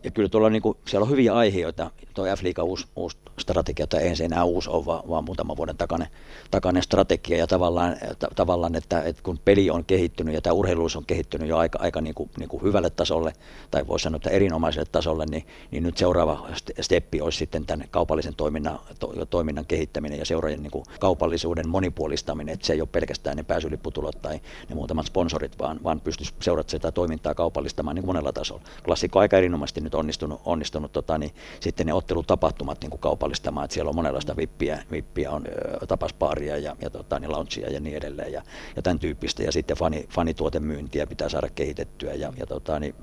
ja kyllä tuolla niin kuin, siellä on hyviä aiheita. Tuo f uusi, uusi strategia, tai ei se enää uusi ole, vaan, vaan muutaman vuoden takainen, takainen strategia. Ja tavallaan, t- tavallaan että, että, kun peli on kehittynyt ja tämä urheiluus on kehittynyt jo aika, aika niin kuin, niin kuin hyvälle tasolle, tai voisi sanoa, että erinomaiselle tasolle, niin, niin nyt seuraava steppi olisi sitten tämän kaupallisen toiminnan, to, toiminnan kehittäminen ja seuraajien niin kaupallisuuden monipuolistaminen, että se ei ole pelkästään ne pääsylipputulot tai ne muutamat sponsorit, vaan, vaan pystyisi seurata sitä toimintaa kaupallistamaan niin monella tasolla. Klassikko aika erinomaisesti nyt onnistunut, onnistunut tota, niin sitten ne ottelutapahtumat niin kuin kaupallistamaan, että siellä on monenlaista vippiä, vippiä on tapaspaaria ja, ja tota, niin launchia ja niin edelleen ja, ja tämän tyyppistä ja sitten fani, fanituotemyyntiä pitää saada kehitettyä ja, ja tota, niin,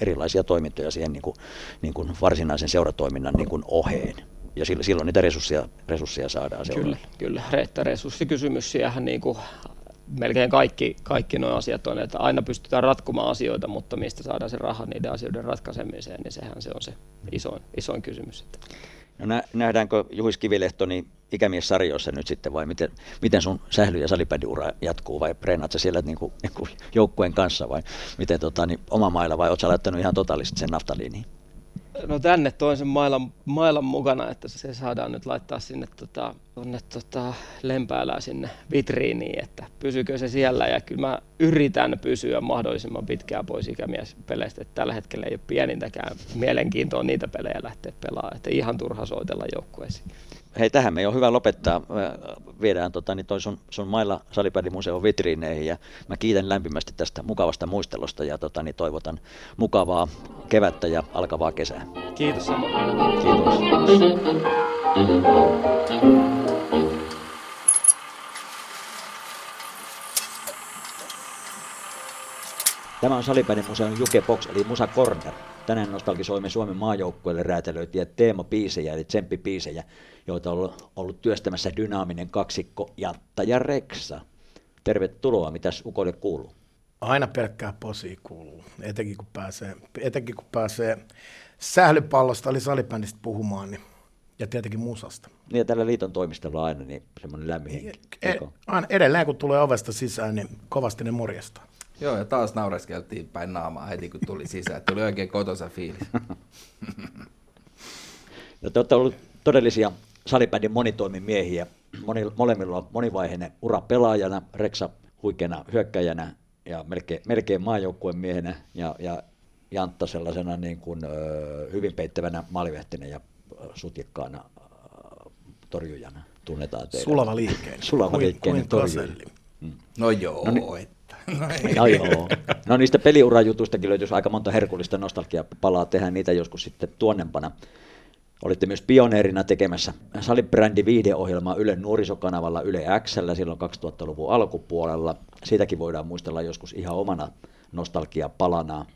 erilaisia toimintoja siihen niin kuin, niin kuin varsinaisen seuratoiminnan niin kuin oheen ja silloin niitä resursseja, resursseja saadaan seuraavalle. Kyllä, kyllä. Että resurssikysymys siihen niin kuin melkein kaikki, kaikki nuo asiat on, että aina pystytään ratkomaan asioita, mutta mistä saadaan se raha niiden asioiden ratkaisemiseen, niin sehän se on se isoin, isoin kysymys. No nähdäänkö Juhis Kivilehto niin ikämies-sarjoissa nyt sitten vai miten, miten sun sähly- ja salipädiura jatkuu vai treenaat siellä niin kuin, niin kuin joukkueen kanssa vai miten tota, niin oma mailla vai ootko laittanut ihan totaalisesti sen naftaliiniin? No tänne toin sen mailan, mailan mukana, että se saadaan nyt laittaa sinne tota, tonne tota, lempäälää sinne vitriiniin, että pysyykö se siellä. Ja kyllä mä yritän pysyä mahdollisimman pitkään pois ikämiespeleistä, että tällä hetkellä ei ole pienintäkään mielenkiintoa niitä pelejä lähteä pelaamaan, että ihan turha soitella joukkueisiin. Hei, tähän me on hyvä lopettaa. Viedään tota, niin toi sun, sun mailla salipädimuseon vitriineihin ja mä kiitän lämpimästi tästä mukavasta muistelusta ja tota, niin toivotan mukavaa kevättä ja alkavaa kesää. Kiitos. Kiitos. Tämä on Salipädimuseon Jukebox eli Musa Corner. Tänään nostalgisoimme Suomen maajoukkueelle räätälöityjä teemapiisejä eli tsemppipiisejä, joita on ollut työstämässä dynaaminen kaksikko Jatta ja Reksa. Tervetuloa, mitäs Ukoille kuuluu? Aina pelkkää posi kuuluu, etenkin kun pääsee, etenkin kun pääsee sählypallosta eli salibändistä puhumaan, niin, ja tietenkin musasta. Niin ja tällä liiton toimistolla aina niin semmoinen lämmin henki. E- aina, edelleen kun tulee ovesta sisään, niin kovasti ne morjestaa. Joo, ja taas naureskeltiin päin naamaa heti, kun tuli sisään. Tuli oikein kotosa fiilis. no, te olette ollut todellisia salibändin monitoimimiehiä. Moni, molemmilla on monivaiheinen ura pelaajana. Reksa huikeana hyökkäjänä ja melkein, melkein maajoukkueen miehenä ja, ja Jantta sellaisena niin kuin, hyvin peittävänä maalivehtinä ja sutjakkaana ö, torjujana tunnetaan teille. Sulava liikkeinen. Sulava liikkeinen torjuja. kaselli. No joo, No no niin. että. No joo. No niistä peliurajutuistakin löytyisi aika monta herkullista nostalgiapalaa, tehdään niitä joskus sitten tuonnempana. Olitte myös pioneerina tekemässä salibrändi viihdeohjelmaa Yle nuorisokanavalla Yle Xllä silloin 2000-luvun alkupuolella. Siitäkin voidaan muistella joskus ihan omana nostalgiapalana.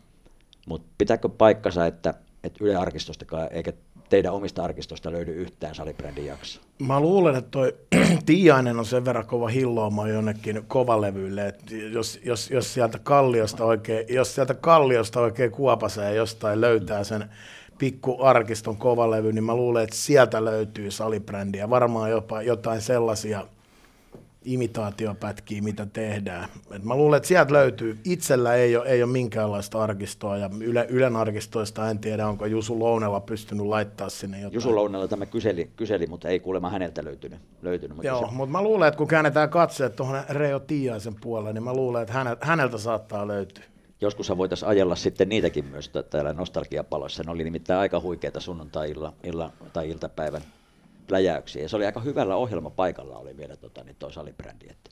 Mutta pitääkö paikkansa, että, että Yle arkistostakaan eikä teidän omista arkistosta löydy yhtään salibrändin jaksoa? Mä luulen, että toi Tiainen on sen verran kova hillooma jonnekin kovalevylle, että jos, jos, jos, sieltä kalliosta oikein, jos sieltä kalliosta oikein kuopasee jostain löytää sen pikku arkiston kovalevy, niin mä luulen, että sieltä löytyy salibrändiä. Varmaan jopa jotain sellaisia imitaatiopätkiä, mitä tehdään. Et mä luulen, että sieltä löytyy. Itsellä ei ole, ei ole minkäänlaista arkistoa, ja Yle, Ylen arkistoista en tiedä, onko Jusu Lounella pystynyt laittaa sinne jotain. Jusu Lounalla tämä kyseli, kyseli, mutta ei kuulemma häneltä löytynyt. löytynyt mutta Joo, se- mutta mä luulen, että kun käännetään katseet tuohon Reo Tiaisen puolelle, niin mä luulen, että häneltä, häneltä saattaa löytyä. Joskushan voitaisiin ajella sitten niitäkin myös tä- täällä nostalgiapaloissa. Ne oli nimittäin aika huikeita sunnuntai-illa illa, tai iltapäivän läjäyksiä. Ja se oli aika hyvällä ohjelmapaikalla oli vielä tota, niin toi salibrändi. Että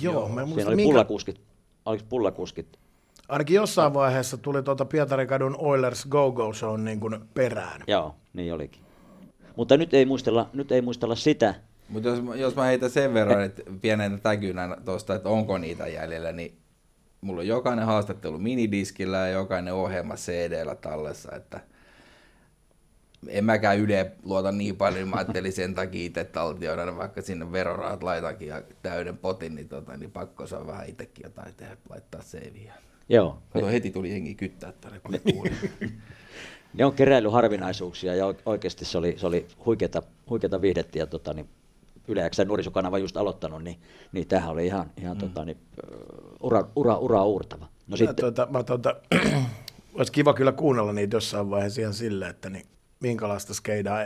Joo, Joo mä en muista, siinä oli minkä, pullakuskit, oliko pullakuskit? ainakin jossain vaiheessa tuli tuota Pietarin Oilers Go-Go Show niin kuin perään. Joo, niin olikin. Mutta nyt ei muistella, nyt ei muistella sitä. Mutta jos, jos mä heitän sen verran, että pienen täkynän tuosta, että onko niitä jäljellä, niin mulla on jokainen haastattelu minidiskillä ja jokainen ohjelma CD-llä tallessa, että en mäkään Yle luota niin paljon, niin mä ajattelin sen takia itse taltioida, vaikka sinne verorahat laitankin ja täyden potin, niin, tota, niin pakko saa vähän itsekin jotain tehdä, laittaa seiviä. Joo, Kato, heti tuli jengi kyttää tänne, kun ne kuuli. ne on keräilyharvinaisuuksia ja oik- oikeasti se oli, se oli huikeata, huikeata viihdettä ja tota, niin Yle X nuorisokanava just aloittanut, niin, niin tämähän oli ihan, ihan mm. tota, niin, ura, ura, ura uurtava. No Mä, sitten, tuota, mä, tuota, olisi kiva kyllä kuunnella niitä jossain vaiheessa ihan silleen, että niin, minkälaista skeidaa.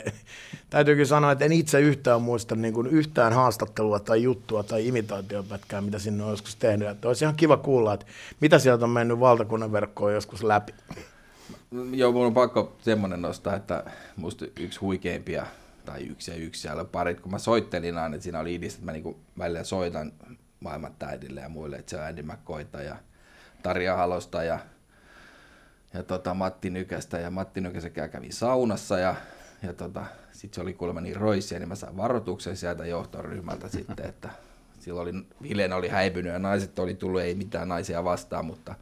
Täytyykin sanoa, että en itse yhtään muista niin kuin yhtään haastattelua tai juttua tai imitaatiopätkää, mitä sinne on joskus tehnyt. Että olisi ihan kiva kuulla, että mitä sieltä on mennyt valtakunnan verkkoon joskus läpi. Joo, mun on pakko semmonen nostaa, että musta yksi huikeimpia, tai yksi ja yksi siellä parit, kun mä soittelin aina, että siinä oli idis, että mä niinku välillä soitan maailman ja muille, että se on Andy McCoyta ja Tarja Halosta ja, ja tota Matti Nykästä, ja Matti Nykäsekään kävi saunassa, ja, ja tota, sitten se oli kuulemma niin roissia, niin mä sain varoituksen sieltä johtoryhmältä sitten, että silloin oli, Vilen oli häipynyt ja naiset oli tullut, ei mitään naisia vastaan, mutta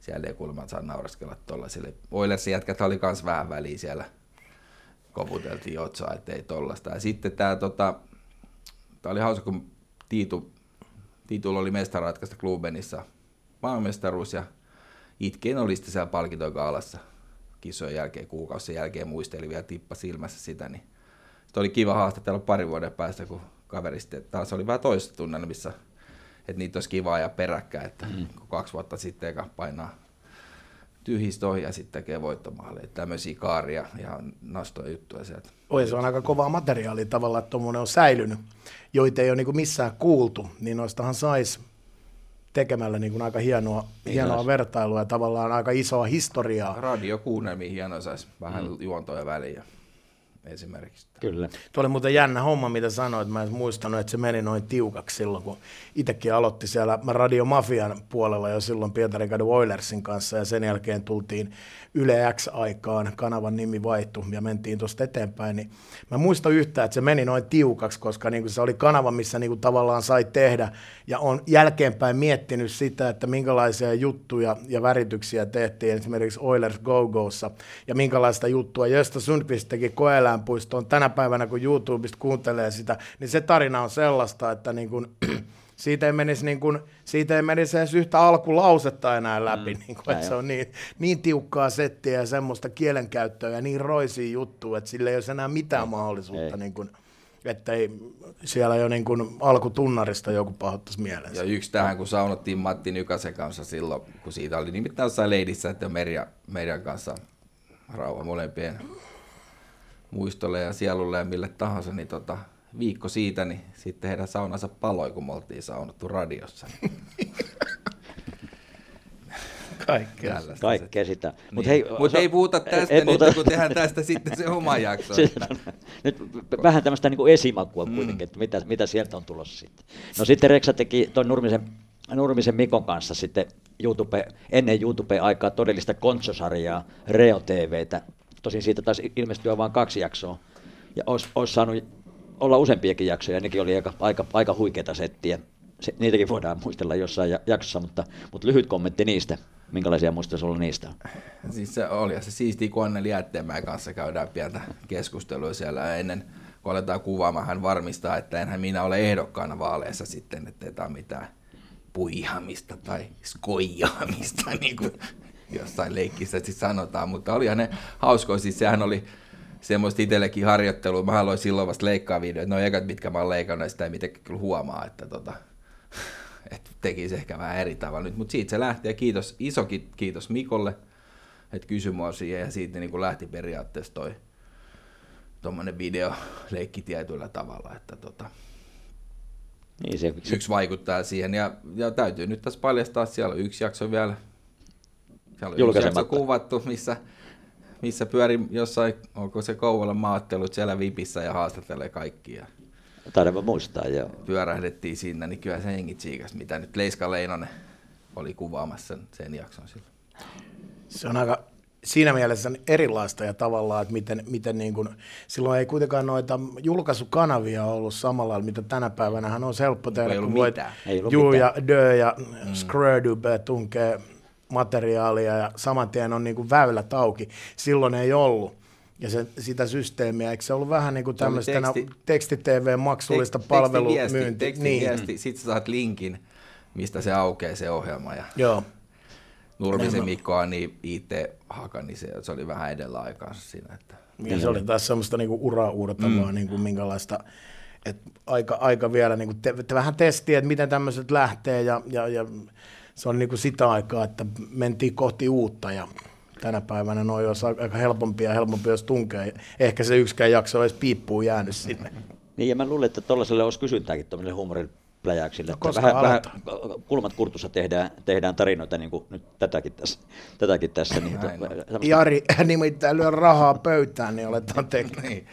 siellä ei kuulemma saa nauraskella tuollaisille. Oilersin jätkät oli kans vähän väliä siellä, koputeltiin otsaa, ettei tollasta. Ja sitten tämä tota, tää oli hauska, kun Tiitu, Tiitulla oli mestaratkaista Klubenissa maailmanmestaruus ja itkein oli sitten siellä palkintoikaalassa kisojen jälkeen, kuukausien jälkeen muisteli vielä tippa silmässä sitä, niin sitten oli kiva haastatella pari vuoden päästä, kun kaveri sitten taas oli vähän toisessa tunnelmissa, että niitä olisi kiva ja peräkkäin, että mm. kun kaksi vuotta sitten eka painaa tyhjistä ohi ja sitten tekee voittomaaleja. Tämmöisiä kaaria ja nostoja juttuja sieltä. Oi, se on aika kovaa materiaalia tavallaan, että tuommoinen on säilynyt, joita ei ole niin missään kuultu, niin noistahan saisi tekemällä niin kuin aika hienoa, hienoa sais. vertailua ja tavallaan aika isoa historiaa. Radiokuunnelmiin hieno saisi vähän mm. juontoja väliin esimerkiksi. kyllä. Tuo oli muuten jännä homma, mitä sanoit. Mä en muistanut, että se meni noin tiukaksi silloin, kun itsekin aloitti siellä Radio Mafian puolella jo silloin Pietarin Oilersin kanssa ja sen jälkeen tultiin Yle X-aikaan, kanavan nimi vaihtui ja mentiin tuosta eteenpäin. Niin mä muistan yhtään, että se meni noin tiukaksi, koska niin se oli kanava, missä niin tavallaan sai tehdä ja on jälkeenpäin miettinyt sitä, että minkälaisia juttuja ja värityksiä tehtiin esimerkiksi Oilers Go-Gossa ja minkälaista juttua Gösta Sundqvist teki koeläinpuistoon tänä päivänä, kun YouTubesta kuuntelee sitä, niin se tarina on sellaista, että niin kuin, siitä ei menisi, niin kuin, siitä ei menisi edes yhtä alkulausetta enää läpi, mm, niin kuin, että se on niin, niin tiukkaa settiä ja semmoista kielenkäyttöä ja niin roisia juttuja, että sillä ei olisi enää mitään mahdollisuutta, Ei. niin kuin, että ei, siellä jo niin kuin alkutunnarista joku pahoittaisi mielensä. Ja yksi tähän, kun saunottiin Matti Nykäsen kanssa silloin, kun siitä oli nimittäin jossain leidissä, että Merja, meidän kanssa rauha molempien muistolle ja sielulle ja mille tahansa, niin tota, viikko siitä, niin sitten heidän saunansa paloi, kun me oltiin saunattu radiossa. Kaikkea. Kaikkea sitä. Niin. Mutta hei, Mut se- ei puhuta tästä ei nyt, puhuta- kun tehdään tästä sitten se oma jakso. Sitä- Nyt vähän tämmöistä niin esimakua kuitenkin, että mitä, mitä sieltä on tulossa sitten. No sitten Reksa teki tuon Nurmisen, Nurmisen Mikon kanssa sitten YouTube, ennen YouTube-aikaa todellista kontsosarjaa, Reo TVtä. Tosin siitä taisi ilmestyä vain kaksi jaksoa. Ja olisi, olisi saanut olla useampiakin jaksoja, ja nekin oli aika, aika, aika huikeita settiä. Se, niitäkin voidaan muistella jossain ja- jaksossa, mutta, mutta lyhyt kommentti niistä. Minkälaisia muistoja sulla niistä? Siis se oli se siisti, kun Anneli Jätteenmäen kanssa käydään pientä keskustelua siellä ja ennen kun aletaan kuvaamaan, hän varmistaa, että enhän minä ole ehdokkaana vaaleissa sitten, että ei tämä mitään puihamista tai skoijaamista, niin kuin jossain leikkissä siis sanotaan, mutta olihan ne hauskoja, siis sehän oli semmoista itsellekin harjoittelua, mä aloin silloin vasta leikkaa videoita, no ekat mitkä mä oon leikannut, ja sitä ei mitenkään kyllä huomaa, että tota, että tekisi ehkä vähän eri tavalla. Nyt, mutta siitä se lähti ja kiitos, iso ki- kiitos Mikolle, että kysyi mua siihen ja siitä niin kuin lähti periaatteessa toi tuommoinen video leikki tietyllä tavalla, että tota, Niin se, yksi vaikuttaa siihen. Ja, ja täytyy nyt tässä paljastaa, siellä on yksi jakso vielä, siellä on yksi jakso kuvattu, missä, missä pyöri jossain, onko se Kouvolan maattelut siellä Vipissä ja haastattelee kaikkia. taidaanpa muistaa, joo. Pyörähdettiin sinne, niin kyllä se hengi tsiikas, mitä nyt Leiska Leinonen oli kuvaamassa sen, sen jakson silloin. Se on aika siinä mielessä erilaista ja tavallaan, että miten, miten niin kuin, silloin ei kuitenkaan noita julkaisukanavia ollut samalla mitä tänä päivänä on helppo tehdä, ei ollut kun voit mitään. Ei ollut Juu mitään. ja Dö ja mm. Tunkee materiaalia ja saman tien on niin kuin väylät auki. Silloin ei ollut. Ja se, sitä systeemiä, eikö se ollut vähän niin kuin tämmöistä teksti- teksti-TV-maksullista Tek- palvelumyynti? Tekstiviesti, Niin, tekstiviesti, sit sä saat linkin, mistä se aukeaa se ohjelma. Ja joo. Nurmisen Mikko niin IT-haka, niin se, se oli vähän edellä aikaansa siinä. Että Ja se oli taas semmoista niinku ura-uurtavaa, mm. niinku minkälaista, että aika, aika vielä niinku te, te, vähän testiä, että miten tämmöiset lähtee ja, ja, ja se on niinku sitä aikaa, että mentiin kohti uutta ja tänä päivänä noin olisi aika helpompia ja helpompi, jos tunkee. Ehkä se yksikään jakso olisi piippuun jäänyt sinne. Niin, ja mä luulen, että tuollaiselle olisi kysyntääkin tuollaiselle huumorilläjäyksille. No, vähän, vähän kulmat kurtussa tehdään, tehdään tarinoita, niin kuin nyt tätäkin tässä. Tätäkin tässä niin, on. semmoista- Jari nimittäin lyö rahaa pöytään, niin aletaan tekemään. niin.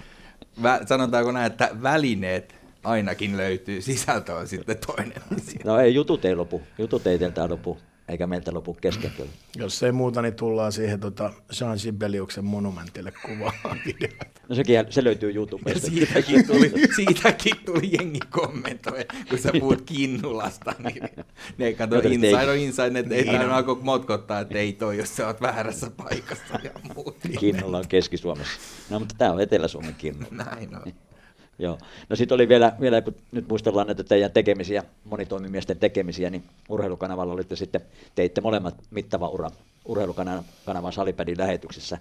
Vä, sanotaanko näin, että välineet ainakin löytyy, sisältö on sitten toinen asia. No ei, jutut ei lopu. Jutut ei teiltä lopu, eikä meiltä lopu kesken kyllä. Jos ei muuta, niin tullaan siihen tota Jean Sibeliuksen monumentille kuvaamaan videoita. No sekin, se löytyy YouTubesta. siitäkin tuli, siitäkin tuli jengi kommentoi, kun sä puhut Kinnulasta, niin ne kato Joten inside ei- on inside, että ei tarvitse alkoi motkottaa, että ei toi, jos sä oot väärässä paikassa ja muut. Kinnulla on Keski-Suomessa. No mutta tämä on Etelä-Suomen Kinnu. Näin on. Joo. No sitten oli vielä, vielä, kun nyt muistellaan näitä teidän tekemisiä, monitoimimiesten tekemisiä, niin urheilukanavalla olitte sitten, teitte molemmat mittava ura urheilukanavan salipädin lähetyksissä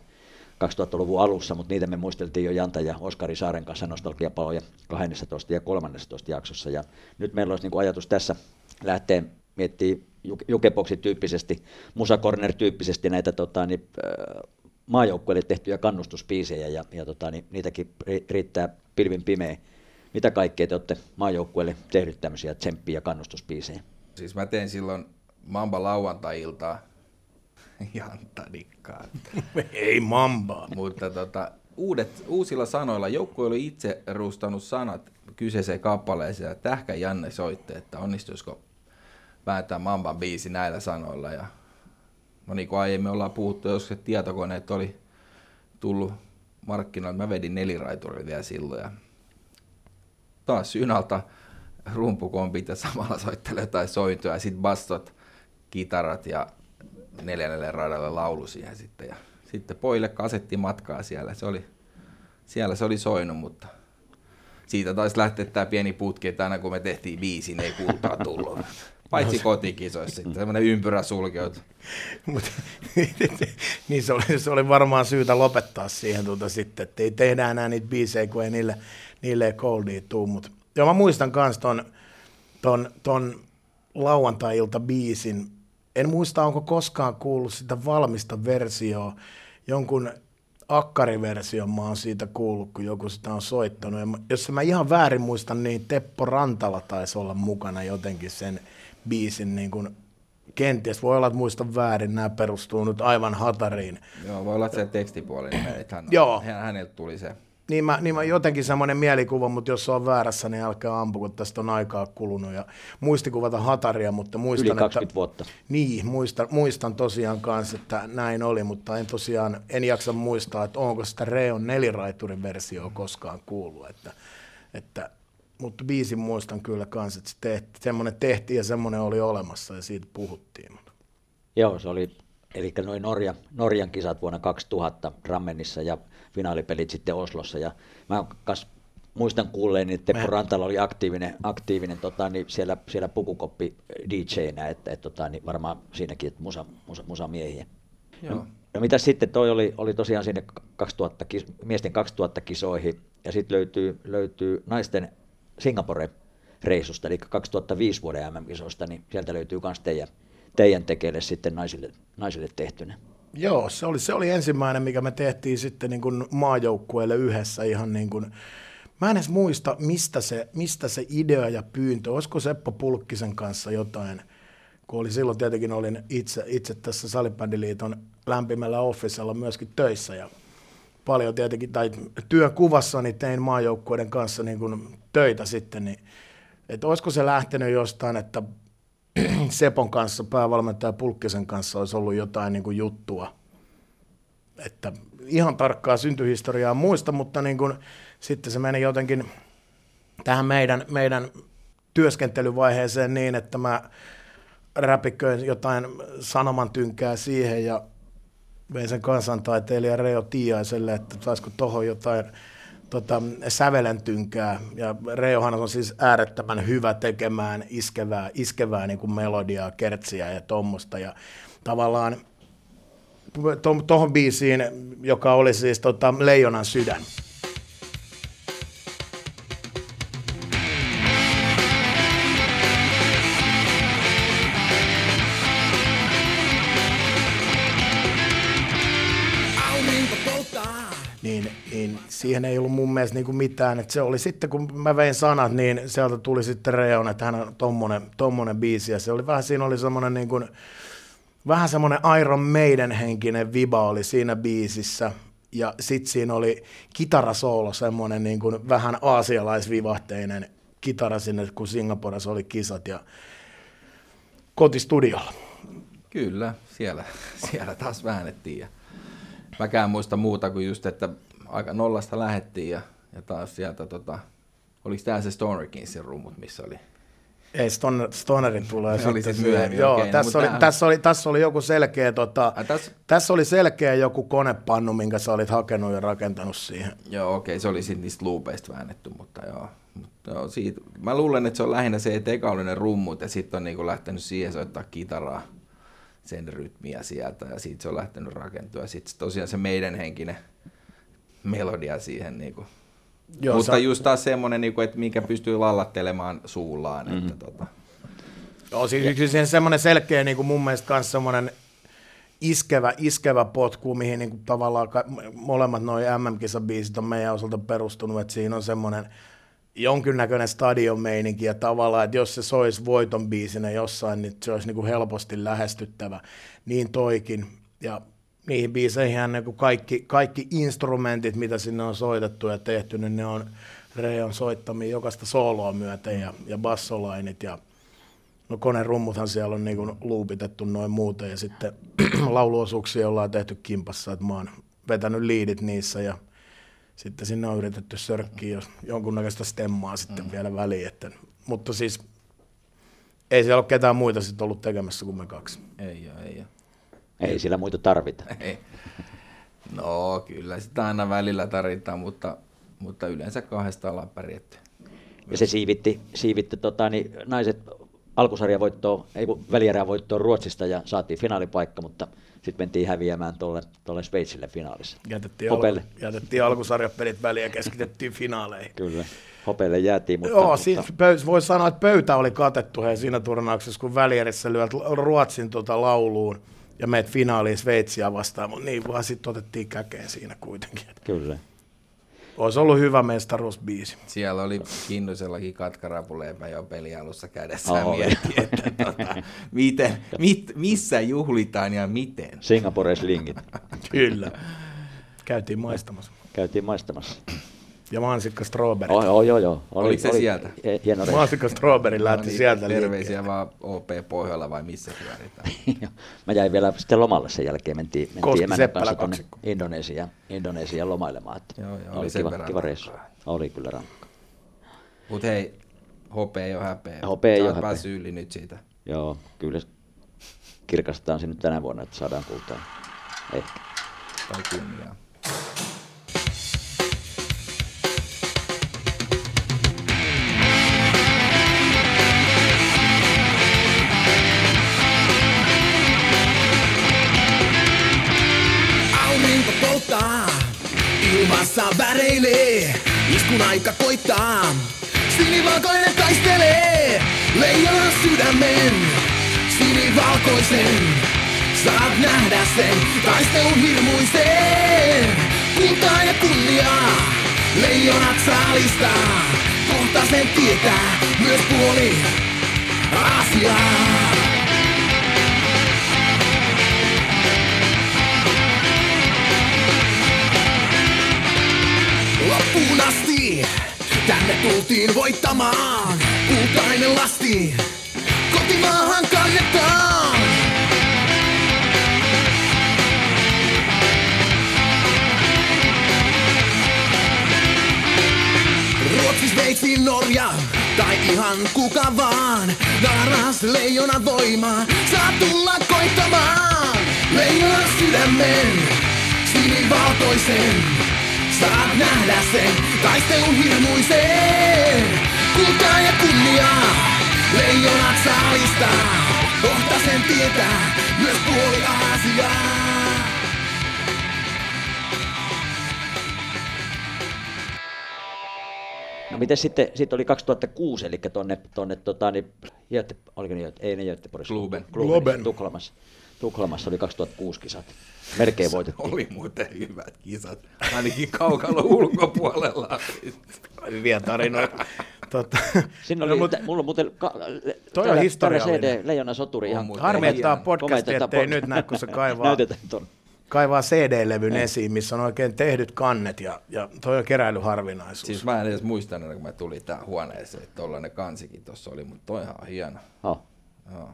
2000-luvun alussa, mutta niitä me muisteltiin jo Janta ja Oskari Saaren kanssa nostalgiapaloja 12 ja 13 jaksossa. Ja nyt meillä olisi niin ajatus tässä lähteä miettiä jukeboksi tyyppisesti, Musa Corner-tyyppisesti näitä tota, niin, äh, maajoukkueille tehtyjä kannustuspiisejä ja, ja tota, niin, niitäkin ri- riittää pilvin pimeä. Mitä kaikkea te olette maajoukkueille tehnyt tämmöisiä tsemppi- ja kannustuspiisejä? Siis mä tein silloin Mamba lauantai-iltaa, Jantta dikkaa. ei mambaa. Mutta tota, uudet, uusilla sanoilla joukkue oli itse rustanut sanat kyseiseen kappaleeseen ja Tähkä Janne soitti, että onnistuisiko vääntää Mamban biisi näillä sanoilla. Ja, no niin kuin aiemmin ollaan puhuttu, jos se tietokoneet oli tullut markkinoille, mä vedin neliraiturilla vielä silloin ja taas synalta rumpukompit ja samalla soittelee jotain sointuja ja sitten bastot, kitarat ja neljännelle radalle laulu siihen sitten. Ja sitten poille kasetti matkaa siellä. Se oli, siellä se oli soinut, mutta siitä taisi lähteä tämä pieni putki, että aina kun me tehtiin biisi, niin ei kultaa tullut. Paitsi kotikisoissa sitten, semmoinen ympyrä sulkeut. Mut, niin se oli, se oli varmaan syytä lopettaa siihen tuota sitten, että ei tehdä enää niitä biisejä, kun ei niille, niille coldia tuu. Mut, joo, mä muistan kans ton, ton, ton lauantai-ilta biisin. En muista, onko koskaan kuullut sitä valmista versioa. Jonkun akkariversion mä oon siitä kuullut, kun joku sitä on soittanut. Ja jos mä ihan väärin muistan, niin Teppo Rantala taisi olla mukana jotenkin sen biisin niin kuin kenties. Voi olla, että muistan väärin, nämä perustuu nyt aivan hatariin. Joo, voi olla, että se tekstipuoli, niin hän, Joo. häneltä tuli se. Niin mä, niin mä jotenkin semmoinen mielikuva, mutta jos se on väärässä, niin älkää ampu, kun tästä on aikaa kulunut. Ja muistikuvata hataria, mutta muistan, Yli 20 että, vuotta. Niin, muistan, muistan tosiaan kanssa, että näin oli, mutta en tosiaan, en jaksa muistaa, että onko sitä Reon neliraiturin versiota koskaan kuullut. Että, että, mutta biisin muistan kyllä kanssa, että se tehti, semmoinen tehtiin ja semmoinen oli olemassa ja siitä puhuttiin. Joo, se oli, eli noin Norja, Norjan kisat vuonna 2000 Rammenissa ja finaalipelit sitten Oslossa. Ja mä kas muistan kuulleeni, että Teppo Rantala oli aktiivinen, aktiivinen tota, niin siellä, siellä pukukoppi DJnä, että, että tota, niin varmaan siinäkin, että musa, musa, musa miehiä. Joo. No, no mitä sitten, toi oli, oli tosiaan sinne 2000, kis- miesten 2000 kisoihin, ja sitten löytyy, löytyy naisten Singapore-reissusta, eli 2005 vuoden MM-kisoista, niin sieltä löytyy myös teidän, teidän tekeille sitten naisille, naisille tehtynä. Joo, se oli, se oli ensimmäinen, mikä me tehtiin sitten niin kuin maajoukkueelle yhdessä ihan niin kuin, Mä en edes muista, mistä se, mistä se idea ja pyyntö, olisiko Seppo Pulkkisen kanssa jotain, kun oli silloin tietenkin olin itse, itse tässä Salibändiliiton lämpimällä officella myöskin töissä ja paljon tietenkin, tai työkuvassani tein maajoukkueiden kanssa niin kuin töitä sitten, niin että olisiko se lähtenyt jostain, että Sepon kanssa, päävalmentaja Pulkkisen kanssa olisi ollut jotain niin kuin juttua. Että ihan tarkkaa syntyhistoriaa muista, mutta niin kuin, sitten se meni jotenkin tähän meidän, meidän työskentelyvaiheeseen niin, että mä räpiköin jotain sanomantynkää siihen ja vein sen kansantaiteilija Reo Tiaiselle, että saisiko tuohon jotain tota, sävelentynkää. Ja Reohan on siis äärettömän hyvä tekemään iskevää, iskevää niin kuin melodiaa, kertsiä ja tuommoista. Ja tavallaan tuohon biisiin, joka oli siis tota, Leijonan sydän. Siihen ei ollut mun mielestä niin kuin mitään. Et se oli sitten, kun mä vein sanat, niin sieltä tuli sitten Reon, että hän on tommonen, tommonen biisi. Ja se oli vähän, siinä oli semmoinen niin kuin, vähän semmoinen Iron Maiden henkinen viba oli siinä biisissä. Ja sitten siinä oli kitarasoolo, semmoinen niin kuin vähän aasialaisvivahteinen kitara sinne, kun Singaporessa oli kisat ja kotistudiolla. Kyllä, siellä, siellä taas väännettiin. Ja mäkään muista muuta kuin just, että aika nollasta lähettiin ja, ja taas sieltä, tota, oliko tämä se Stoner Kingsin rummut, missä oli? Ei, Stoner, Stonerin tulee Se oli sitten myöhemmin, Joo, okei, no, tässä, mutta oli, tämähän- tässä, oli, tässä oli joku selkeä, tota, Ai, tässä- tässä oli selkeä joku konepannu, minkä sä olit hakenut ja rakentanut siihen. Joo, okei, se oli sitten niistä loopeista väännetty, mutta joo. Mutta joo siitä, mä luulen, että se on lähinnä se, että eka oli ne rummut ja sitten on niinku lähtenyt siihen soittaa kitaraa sen rytmiä sieltä ja siitä se on lähtenyt rakentua. Ja sitten tosiaan se meidän henkinen melodia siihen. Niinku. Joo, Mutta sä- just taas semmoinen, niinku, että mikä pystyy lallattelemaan suullaan. Mm-hmm. Että tota, Joo, siis kyllä siihen semmoinen selkeä niin kuin mun mielestä myös semmoinen iskevä, iskevä potku, mihin niin kuin tavallaan ka- molemmat noin MM-kisabiisit on meidän osalta perustunut, että siinä on semmoinen jonkinnäköinen stadion-meininki ja tavallaan, että jos se soisi voiton biisinä jossain, niin se olisi niin kuin helposti lähestyttävä. Niin toikin. Ja niihin biiseihin niin kuin kaikki, kaikki instrumentit, mitä sinne on soitettu ja tehty, niin ne on Reon soittamia jokaista sooloa myöten ja, ja bassolainit ja No konerummuthan siellä on niin luupitettu noin muuten ja sitten lauluosuuksia ollaan tehty kimpassa, että mä oon vetänyt liidit niissä ja sitten sinne on yritetty sörkkiä jos jonkunnäköistä stemmaa sitten mm. vielä väliin. Että, mutta siis ei siellä ole ketään muita sitten ollut tekemässä kuin me kaksi. ei ole, ei ole. Ei sillä muita tarvita. Ei. No kyllä sitä aina välillä tarvitaan, mutta, mutta yleensä kahdesta ollaan pärjätty. Ja se siivitti, siivitti tota, niin naiset alkusarjavoittoon, ei kun välierävoittoon Ruotsista ja saatiin finaalipaikka, mutta sitten mentiin häviämään tuolle, tuolle Sveitsille finaalissa. Jätettiin, Hopelle. alku, jätettiin alkusarjapelit väliin ja keskitettiin finaaleihin. Kyllä. Hopeelle jäätiin, mutta, Joo, mutta siis pöy- voi sanoa, että pöytä oli katettu he siinä turnauksessa, kun välierissä lyöt Ruotsin tota lauluun ja meet finaaliin Sveitsiä vastaan, mutta niin vaan sitten otettiin käkeen siinä kuitenkin. Kyllä. Olisi ollut hyvä mestaruusbiisi. Siellä oli Kinnusellakin katkarapuleipä jo pelialussa kädessä Oh, mietti, että tota, miten, mit, missä juhlitaan ja miten. Singapore slingit. Kyllä. Käytiin maistamassa. Käytiin maistamassa. Ja mansikka strawberry. Oh, oh, joo, joo. Oli, Oliko se oli sieltä? hi- Hieno. Mansikka strawberry lähti No niin, sieltä Terveisiä liikkeelle. vaan OP Pohjola vai missä pyöritään. Joo. Mä jäin vielä sitten lomalle sen jälkeen, mentiin, mentiin Koski emännän Seppälä kanssa tuonne. Indonesiaan, Indonesiaan lomailemaan. Että Joo, joo, oli oli kiva, kiva reissu. Oli kyllä rankka. Mut hei, hope ei ole häpeä. Hope ei oot häpeä. yli nyt siitä. Joo, kyllä kirkastetaan se nyt tänä vuonna, että saadaan kultaa. Ehkä. Tai kunniaa. Aika koittaa. Sinivalkoinen taistelee, leijona sydämen, sinivalkoisen. Saat nähdä sen taistelun hirmuisen. Kultaa ja kunniaa, leijonat saalistaa. Kohta sen tietää myös puoli Aasiaa. Loppuun asti tänne tultiin voittamaan. Kultainen lasti kotimaahan kannetaan. Ruotsi, Sveitsi, Norja tai ihan kuka vaan. Naras leijona voima saa tulla koittamaan. Leijona sydämen, sinivalkoisen. Saat nähdä sen taistelun hirmuisen. Kultaa ja kunniaa, leijonat saalistaa. Kohta sen tietää myös puoli Aasiaa. No miten sitten, sitten oli 2006, eli tuonne, tuonne tota, niin, Göte, oliko niin, Göte- ei ne Göteborgissa, Globen. Globen. Tukholmassa, Tukholmassa oli 2006 kisat. Melkein voitettiin. Oli muuten hyvät kisat, ainakin kaukalon ulkopuolella. Hyviä tarinoita. Tota, Siinä no, oli, mut tä, mulla on muuten ka, Toi on historiallinen. CD, Leijona Soturi. On Ihan harmi, että tämä podcast ettei pod- nyt näe, kun se kaivaa, Näytetään tuon. kaivaa CD-levyn esiin, missä on oikein tehdyt kannet ja, ja toi on keräilyharvinaisuus. Siis mä en edes muistanut, kun mä tulin tähän huoneeseen, että tollanen kansikin tuossa oli, mutta toihan on hieno. Oh.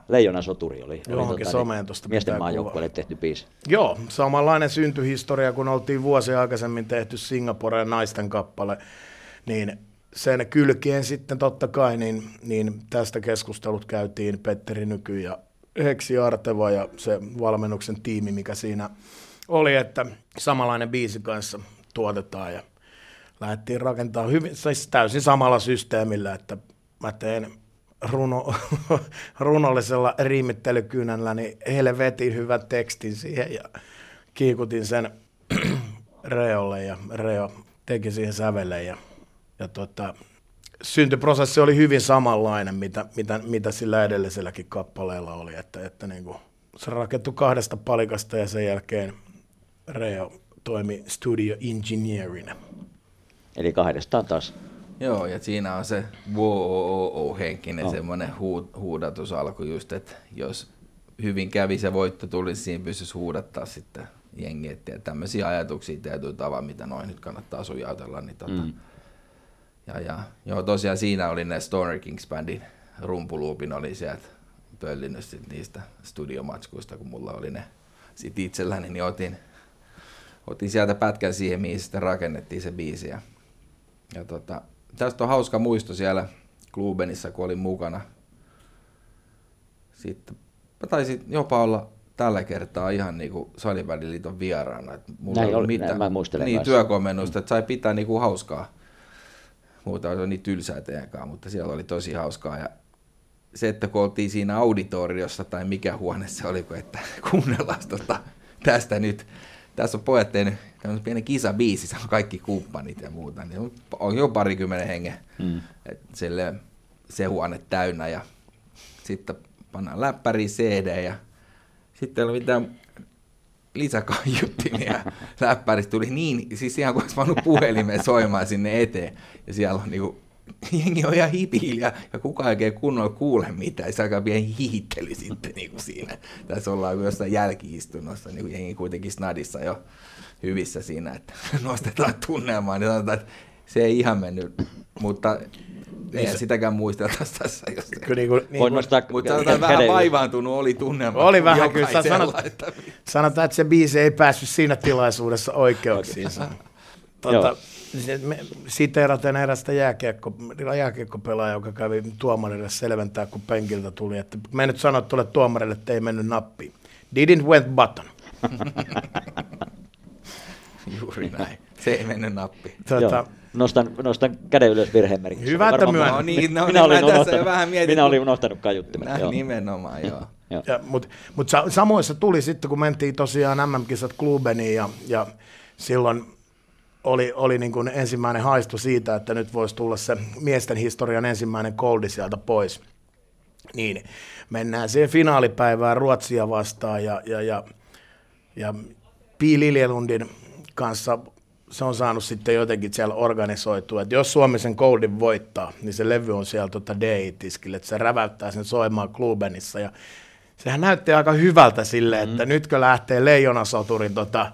Leijona Soturi oli. oli Johonkin someen tosta Miesten pitää maajoukkueelle tehty biisi. Joo, samanlainen syntyhistoria, kun oltiin vuosia aikaisemmin tehty Singaporeen naisten kappale, niin sen kylkeen sitten totta kai, niin, niin tästä keskustelut käytiin Petteri Nyky ja Heksi Arteva ja se valmennuksen tiimi, mikä siinä oli, että samanlainen biisi kanssa tuotetaan ja lähdettiin rakentamaan hyvin, siis täysin samalla systeemillä, että mä teen runo, runollisella riimittelykynällä niin helvetin hyvän tekstin siihen ja kiikutin sen Reolle ja Reo teki siihen sävelle ja, ja tota, syntyprosessi oli hyvin samanlainen, mitä, mitä, mitä sillä edelliselläkin kappaleella oli, että, että niin kuin, se rakentui kahdesta palikasta ja sen jälkeen Reo toimi studio engineerinä. Eli kahdestaan taas. Joo, ja siinä on se wow henkinen Oh. semmoinen huud, huudatus alku just, että jos hyvin kävi se voitto tulisi, siinä pystyisi huudattaa sitten jengi, että tämmöisiä ajatuksia tietyllä tavalla, mitä noin nyt kannattaa sujautella, niin tota, Mm. ja, ja, joo, tosiaan siinä oli ne Stoner Kings Bandin rumpuluupin oli sieltä pöllinyt sit niistä studiomatskuista, kun mulla oli ne sit itselläni, niin otin, otin sieltä pätkän siihen, mihin sitten rakennettiin se biisi. Ja, ja tota, tästä on hauska muisto siellä Klubenissa, kun olin mukana. Sitten mä taisin jopa olla tällä kertaa ihan niinku salibändiliiton vieraana. Et mulla Näin oli, näin mä muistelen niin, kanssa. työkomennusta, että sai pitää niinku hauskaa. Muuta oli niin tylsää teidänkaan, mutta siellä oli tosi hauskaa. Ja se, että kun oltiin siinä auditoriossa tai mikä huone se oli, että kuunnellaan tota, tästä nyt. Tässä on pojat tehnyt tämmöisen pienen kisabiisi, se on kaikki kumppanit ja muuta. Niin on- jo parikymmenen hengen Mm. sille, se huone täynnä ja sitten pannaan läppäri CD ja sitten ei ollut mitään lisäkaiuttimia. Läppäristä tuli niin, siis ihan kuin olisi pannut puhelimen soimaan sinne eteen. Ja siellä on niinku, jengi on ihan hipihiljaa ja kukaan ei oikein kunnolla kuule mitään. Se alkaa pieni hiittely sitten niinku siinä. Tässä ollaan jossain jälkiistunnossa, niin jengi kuitenkin snadissa jo hyvissä siinä, että nostetaan tunnelmaa, niin sanotaan, että se ei ihan mennyt, mutta ei sitäkään muisteltaisi tässä. Jos se. Kyllä niin kuin, niin Voin kuin, nostaa Mutta sanotaan vähän vaivaantunut oli tunnelma. Oli vähän kyllä, sä jokaisella, sanot- että- sanotaan, että se biisi ei päässyt siinä tilaisuudessa oikeuksiinsa. Tota, me- siteeraten erästä jääkiekko, jääkiekkopelaajaa, joka kävi tuomarille selventää, kun penkiltä tuli, että me nyt sanoa tuolle tuomarille, että ei mennyt nappiin. Didn't went button. Juuri näin. Se ei mennyt nappi. Joo. Nostan, nostan käden ylös virheen merkissä. Hyvä, että. No niin, no minä, niin, olin mä tässä unohtanut, jo vähän mietin, minä olin unohtanut kaiuttimet. Näin joo. nimenomaan, joo. Ja, Mutta mut sa- samoissa tuli sitten, kun mentiin tosiaan MM-kisat Klubeniin ja, ja silloin oli, oli niin kuin ensimmäinen haistu siitä, että nyt voisi tulla se miesten historian ensimmäinen goldi sieltä pois. Niin mennään siihen finaalipäivään Ruotsia vastaan ja, ja, ja, ja Pi Liljelundin kanssa se on saanut sitten jotenkin siellä organisoitua, että jos Suomi sen goldin voittaa, niin se levy on siellä tota DI-tiskillä, että se räväyttää sen soimaan Klubenissa. Ja sehän näytti aika hyvältä sille, että nytkö lähtee leijonasoturin tota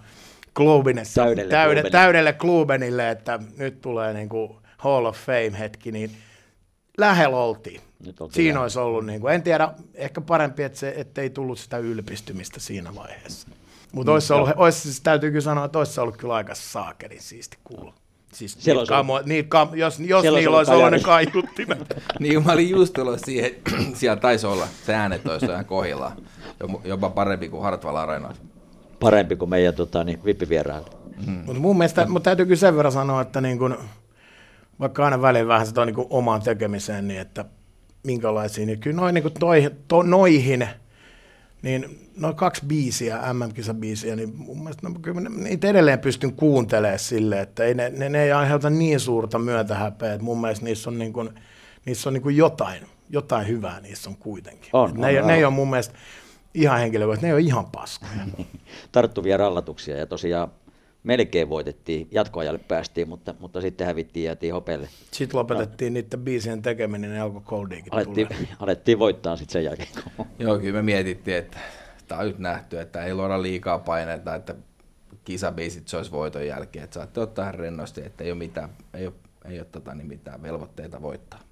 Klubinessa Täydelle täyde, Klubenille. täydelle Klubenille, että nyt tulee niin kuin Hall of Fame-hetki, niin lähellä oltiin. Nyt oltiin Siinä lähellä. olisi ollut, niin kuin, en tiedä, ehkä parempi, että se, ettei tullut sitä ylpistymistä siinä vaiheessa. Mutta olisi ollut, olisi, siis täytyy kyllä sanoa, että olisi ollut kyllä aika saakelin siisti kuulla. Siis niitä olisi ollut- kamo, niitä kam, jos, jos Siellä olisi niillä ollut olisi ollut ne kaiuttimet. Niin mä olin just tullut siihen, siellä taisi olla, se äänet olisi ihan kohillaan. Jopa- Jopa parempi kuin Hartwall Areenoilla. Parempi kuin meidän tota, niin, vippivieraat. Mutta mun mielestä, mutta täytyy kyllä sen verran sanoa, että niin kun, vaikka aina välillä vähän sitä on niin omaan tekemiseen, niin että minkälaisia, niin kyllä noin, niin toi, to, noihin, niin noin kaksi biisiä, MM-kisabiisiä, niin mun mielestä no, kyllä niitä edelleen pystyn kuuntelemaan silleen, että ei ne, ne, ne ei aiheuta niin suurta myötähäpeä, että mun mielestä niissä on, niin kuin, niissä on niin jotain, jotain hyvää niissä on kuitenkin. On, on, ne, ei, on. ne ei ole mun mielestä ihan henkilökohtaisesti, ne ei ole ihan paskoja. Tarttuvia rallatuksia ja tosiaan melkein voitettiin, jatkoajalle päästiin, mutta, mutta sitten hävittiin ja jäätiin hopeelle. Sitten lopetettiin niiden biisien tekeminen, niin alkoi Goldiinkin Alettiin, alettiin voittaa sitten sen jälkeen. Joo, kyllä me mietittiin, että tämä on nyt nähty, että ei luoda liikaa paineita, että kisabiisit se olisi voiton jälkeen, että saatte ottaa rennosti, että ei ole mitään, ei ole, ei ole tota, niin mitään velvoitteita voittaa.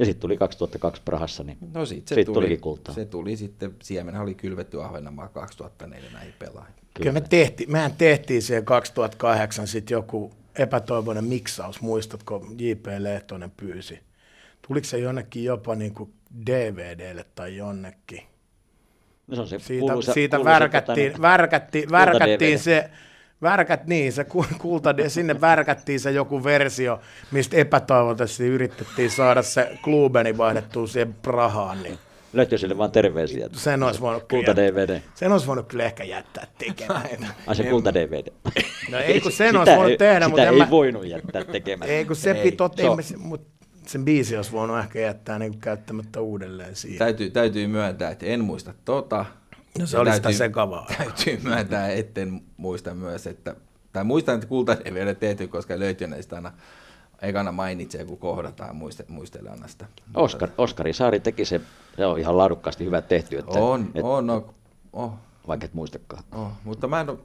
Ja sitten tuli 2002 Prahassa, niin No sit se Siitä tuli, tulikin kultaa. Se tuli sitten, siemenhän oli kylvetty Ahvenanmaa 2004 näihin pelaajiin. Kyllä me tehtiin, mehän tehtiin siihen 2008 sitten joku epätoivoinen miksaus, muistatko J.P. Lehtonen pyysi. Tuliko se jonnekin jopa niin kuin DVDlle tai jonnekin? no se on se Siitä, kuuluisa, siitä kuuluisa, värkättiin, tota, värkättiin, värkättiin DVD. se, värkät, niin, se ku- kulta, sinne värkättiin se joku versio, mistä epätoivoisesti yritettiin saada se Klubeni vaihdettua siihen Prahaan, niin Löytyy sille vaan terveisiä. sen olisi voinut, kyllä, Kulta DVD. sen olisi voinut kyllä ehkä jättää tekemättä. Ai se kulta DVD. No ei kun sen Sitä olisi voinut ei, tehdä, sitä mutta en ei mä, voinut jättää tekemättä. Ei kun se se on- mutta mut sen biisi olisi voinut ehkä jättää niin käyttämättä uudelleen siihen. Täytyy, täytyy myöntää, että en muista tota. No se Ja oli sitä täytyy- sekavaa. Täytyy myöntää, etten muista myös, että, tai muistan, että kulta ei vielä tehty, koska löytyy näistä aina ekana mainitsee, kun kohdataan, muiste, muistele aina sitä. Oskar, Oskari Saari teki se, se on ihan laadukkaasti hyvä tehty, että, On, et, on, no, oh, vaikka et muistakaan. oh, mutta mä en ole,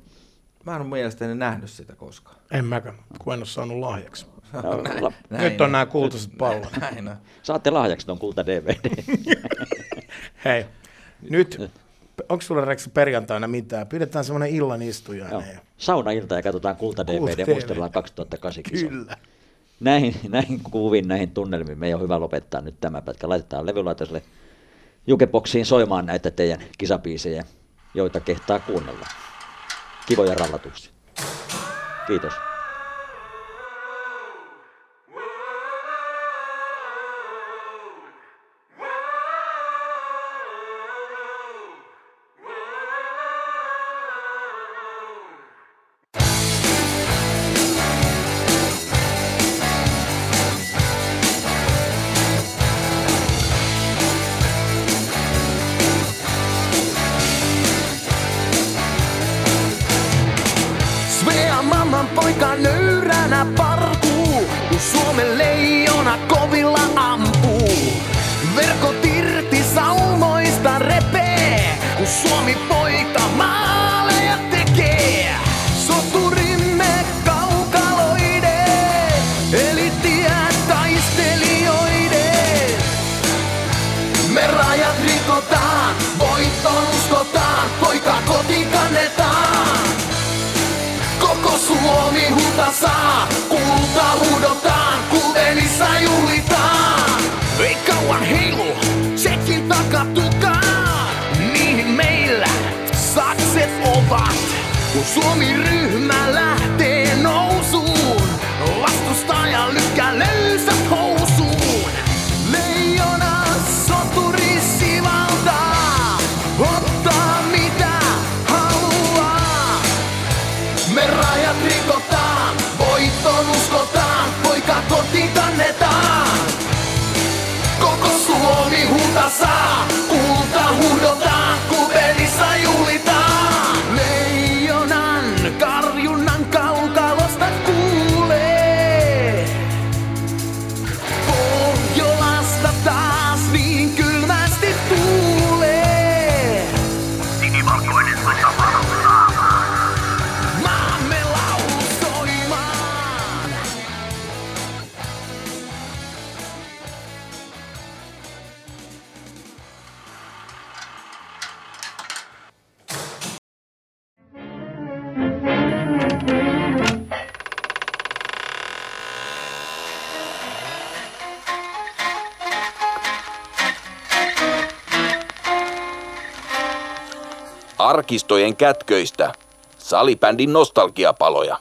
mä en ole mielestäni nähnyt sitä koskaan. En mäkään, kun en ole saanut lahjaksi. No, la- Nyt on nämä kultaiset pallot. Näin on. Saatte lahjaksi tuon kulta DVD. Hei, nyt, onko sulla Rex perjantaina mitään? Pidetään semmoinen illan Joo. istujainen. Saunailta ja katsotaan kulta DVD muistellaan 2008 kisoja. Kyllä. Näihin, näihin kuviin, näihin tunnelmiin meidän on hyvä lopettaa nyt tämä pätkä. Laitetaan levylaitoselle jukeboksiin soimaan näitä teidän kisabiisejä, joita kehtaa kuunnella. Kivoja rallatuksia. Kiitos. Suomessa juhlitaan. Ei kauan heilu, tsekin takatukaan. Niihin meillä sakset ovat, kun Suomi ryhmä lähtee. dançar com o da pakistojen kätköistä, salibändin nostalgiapaloja.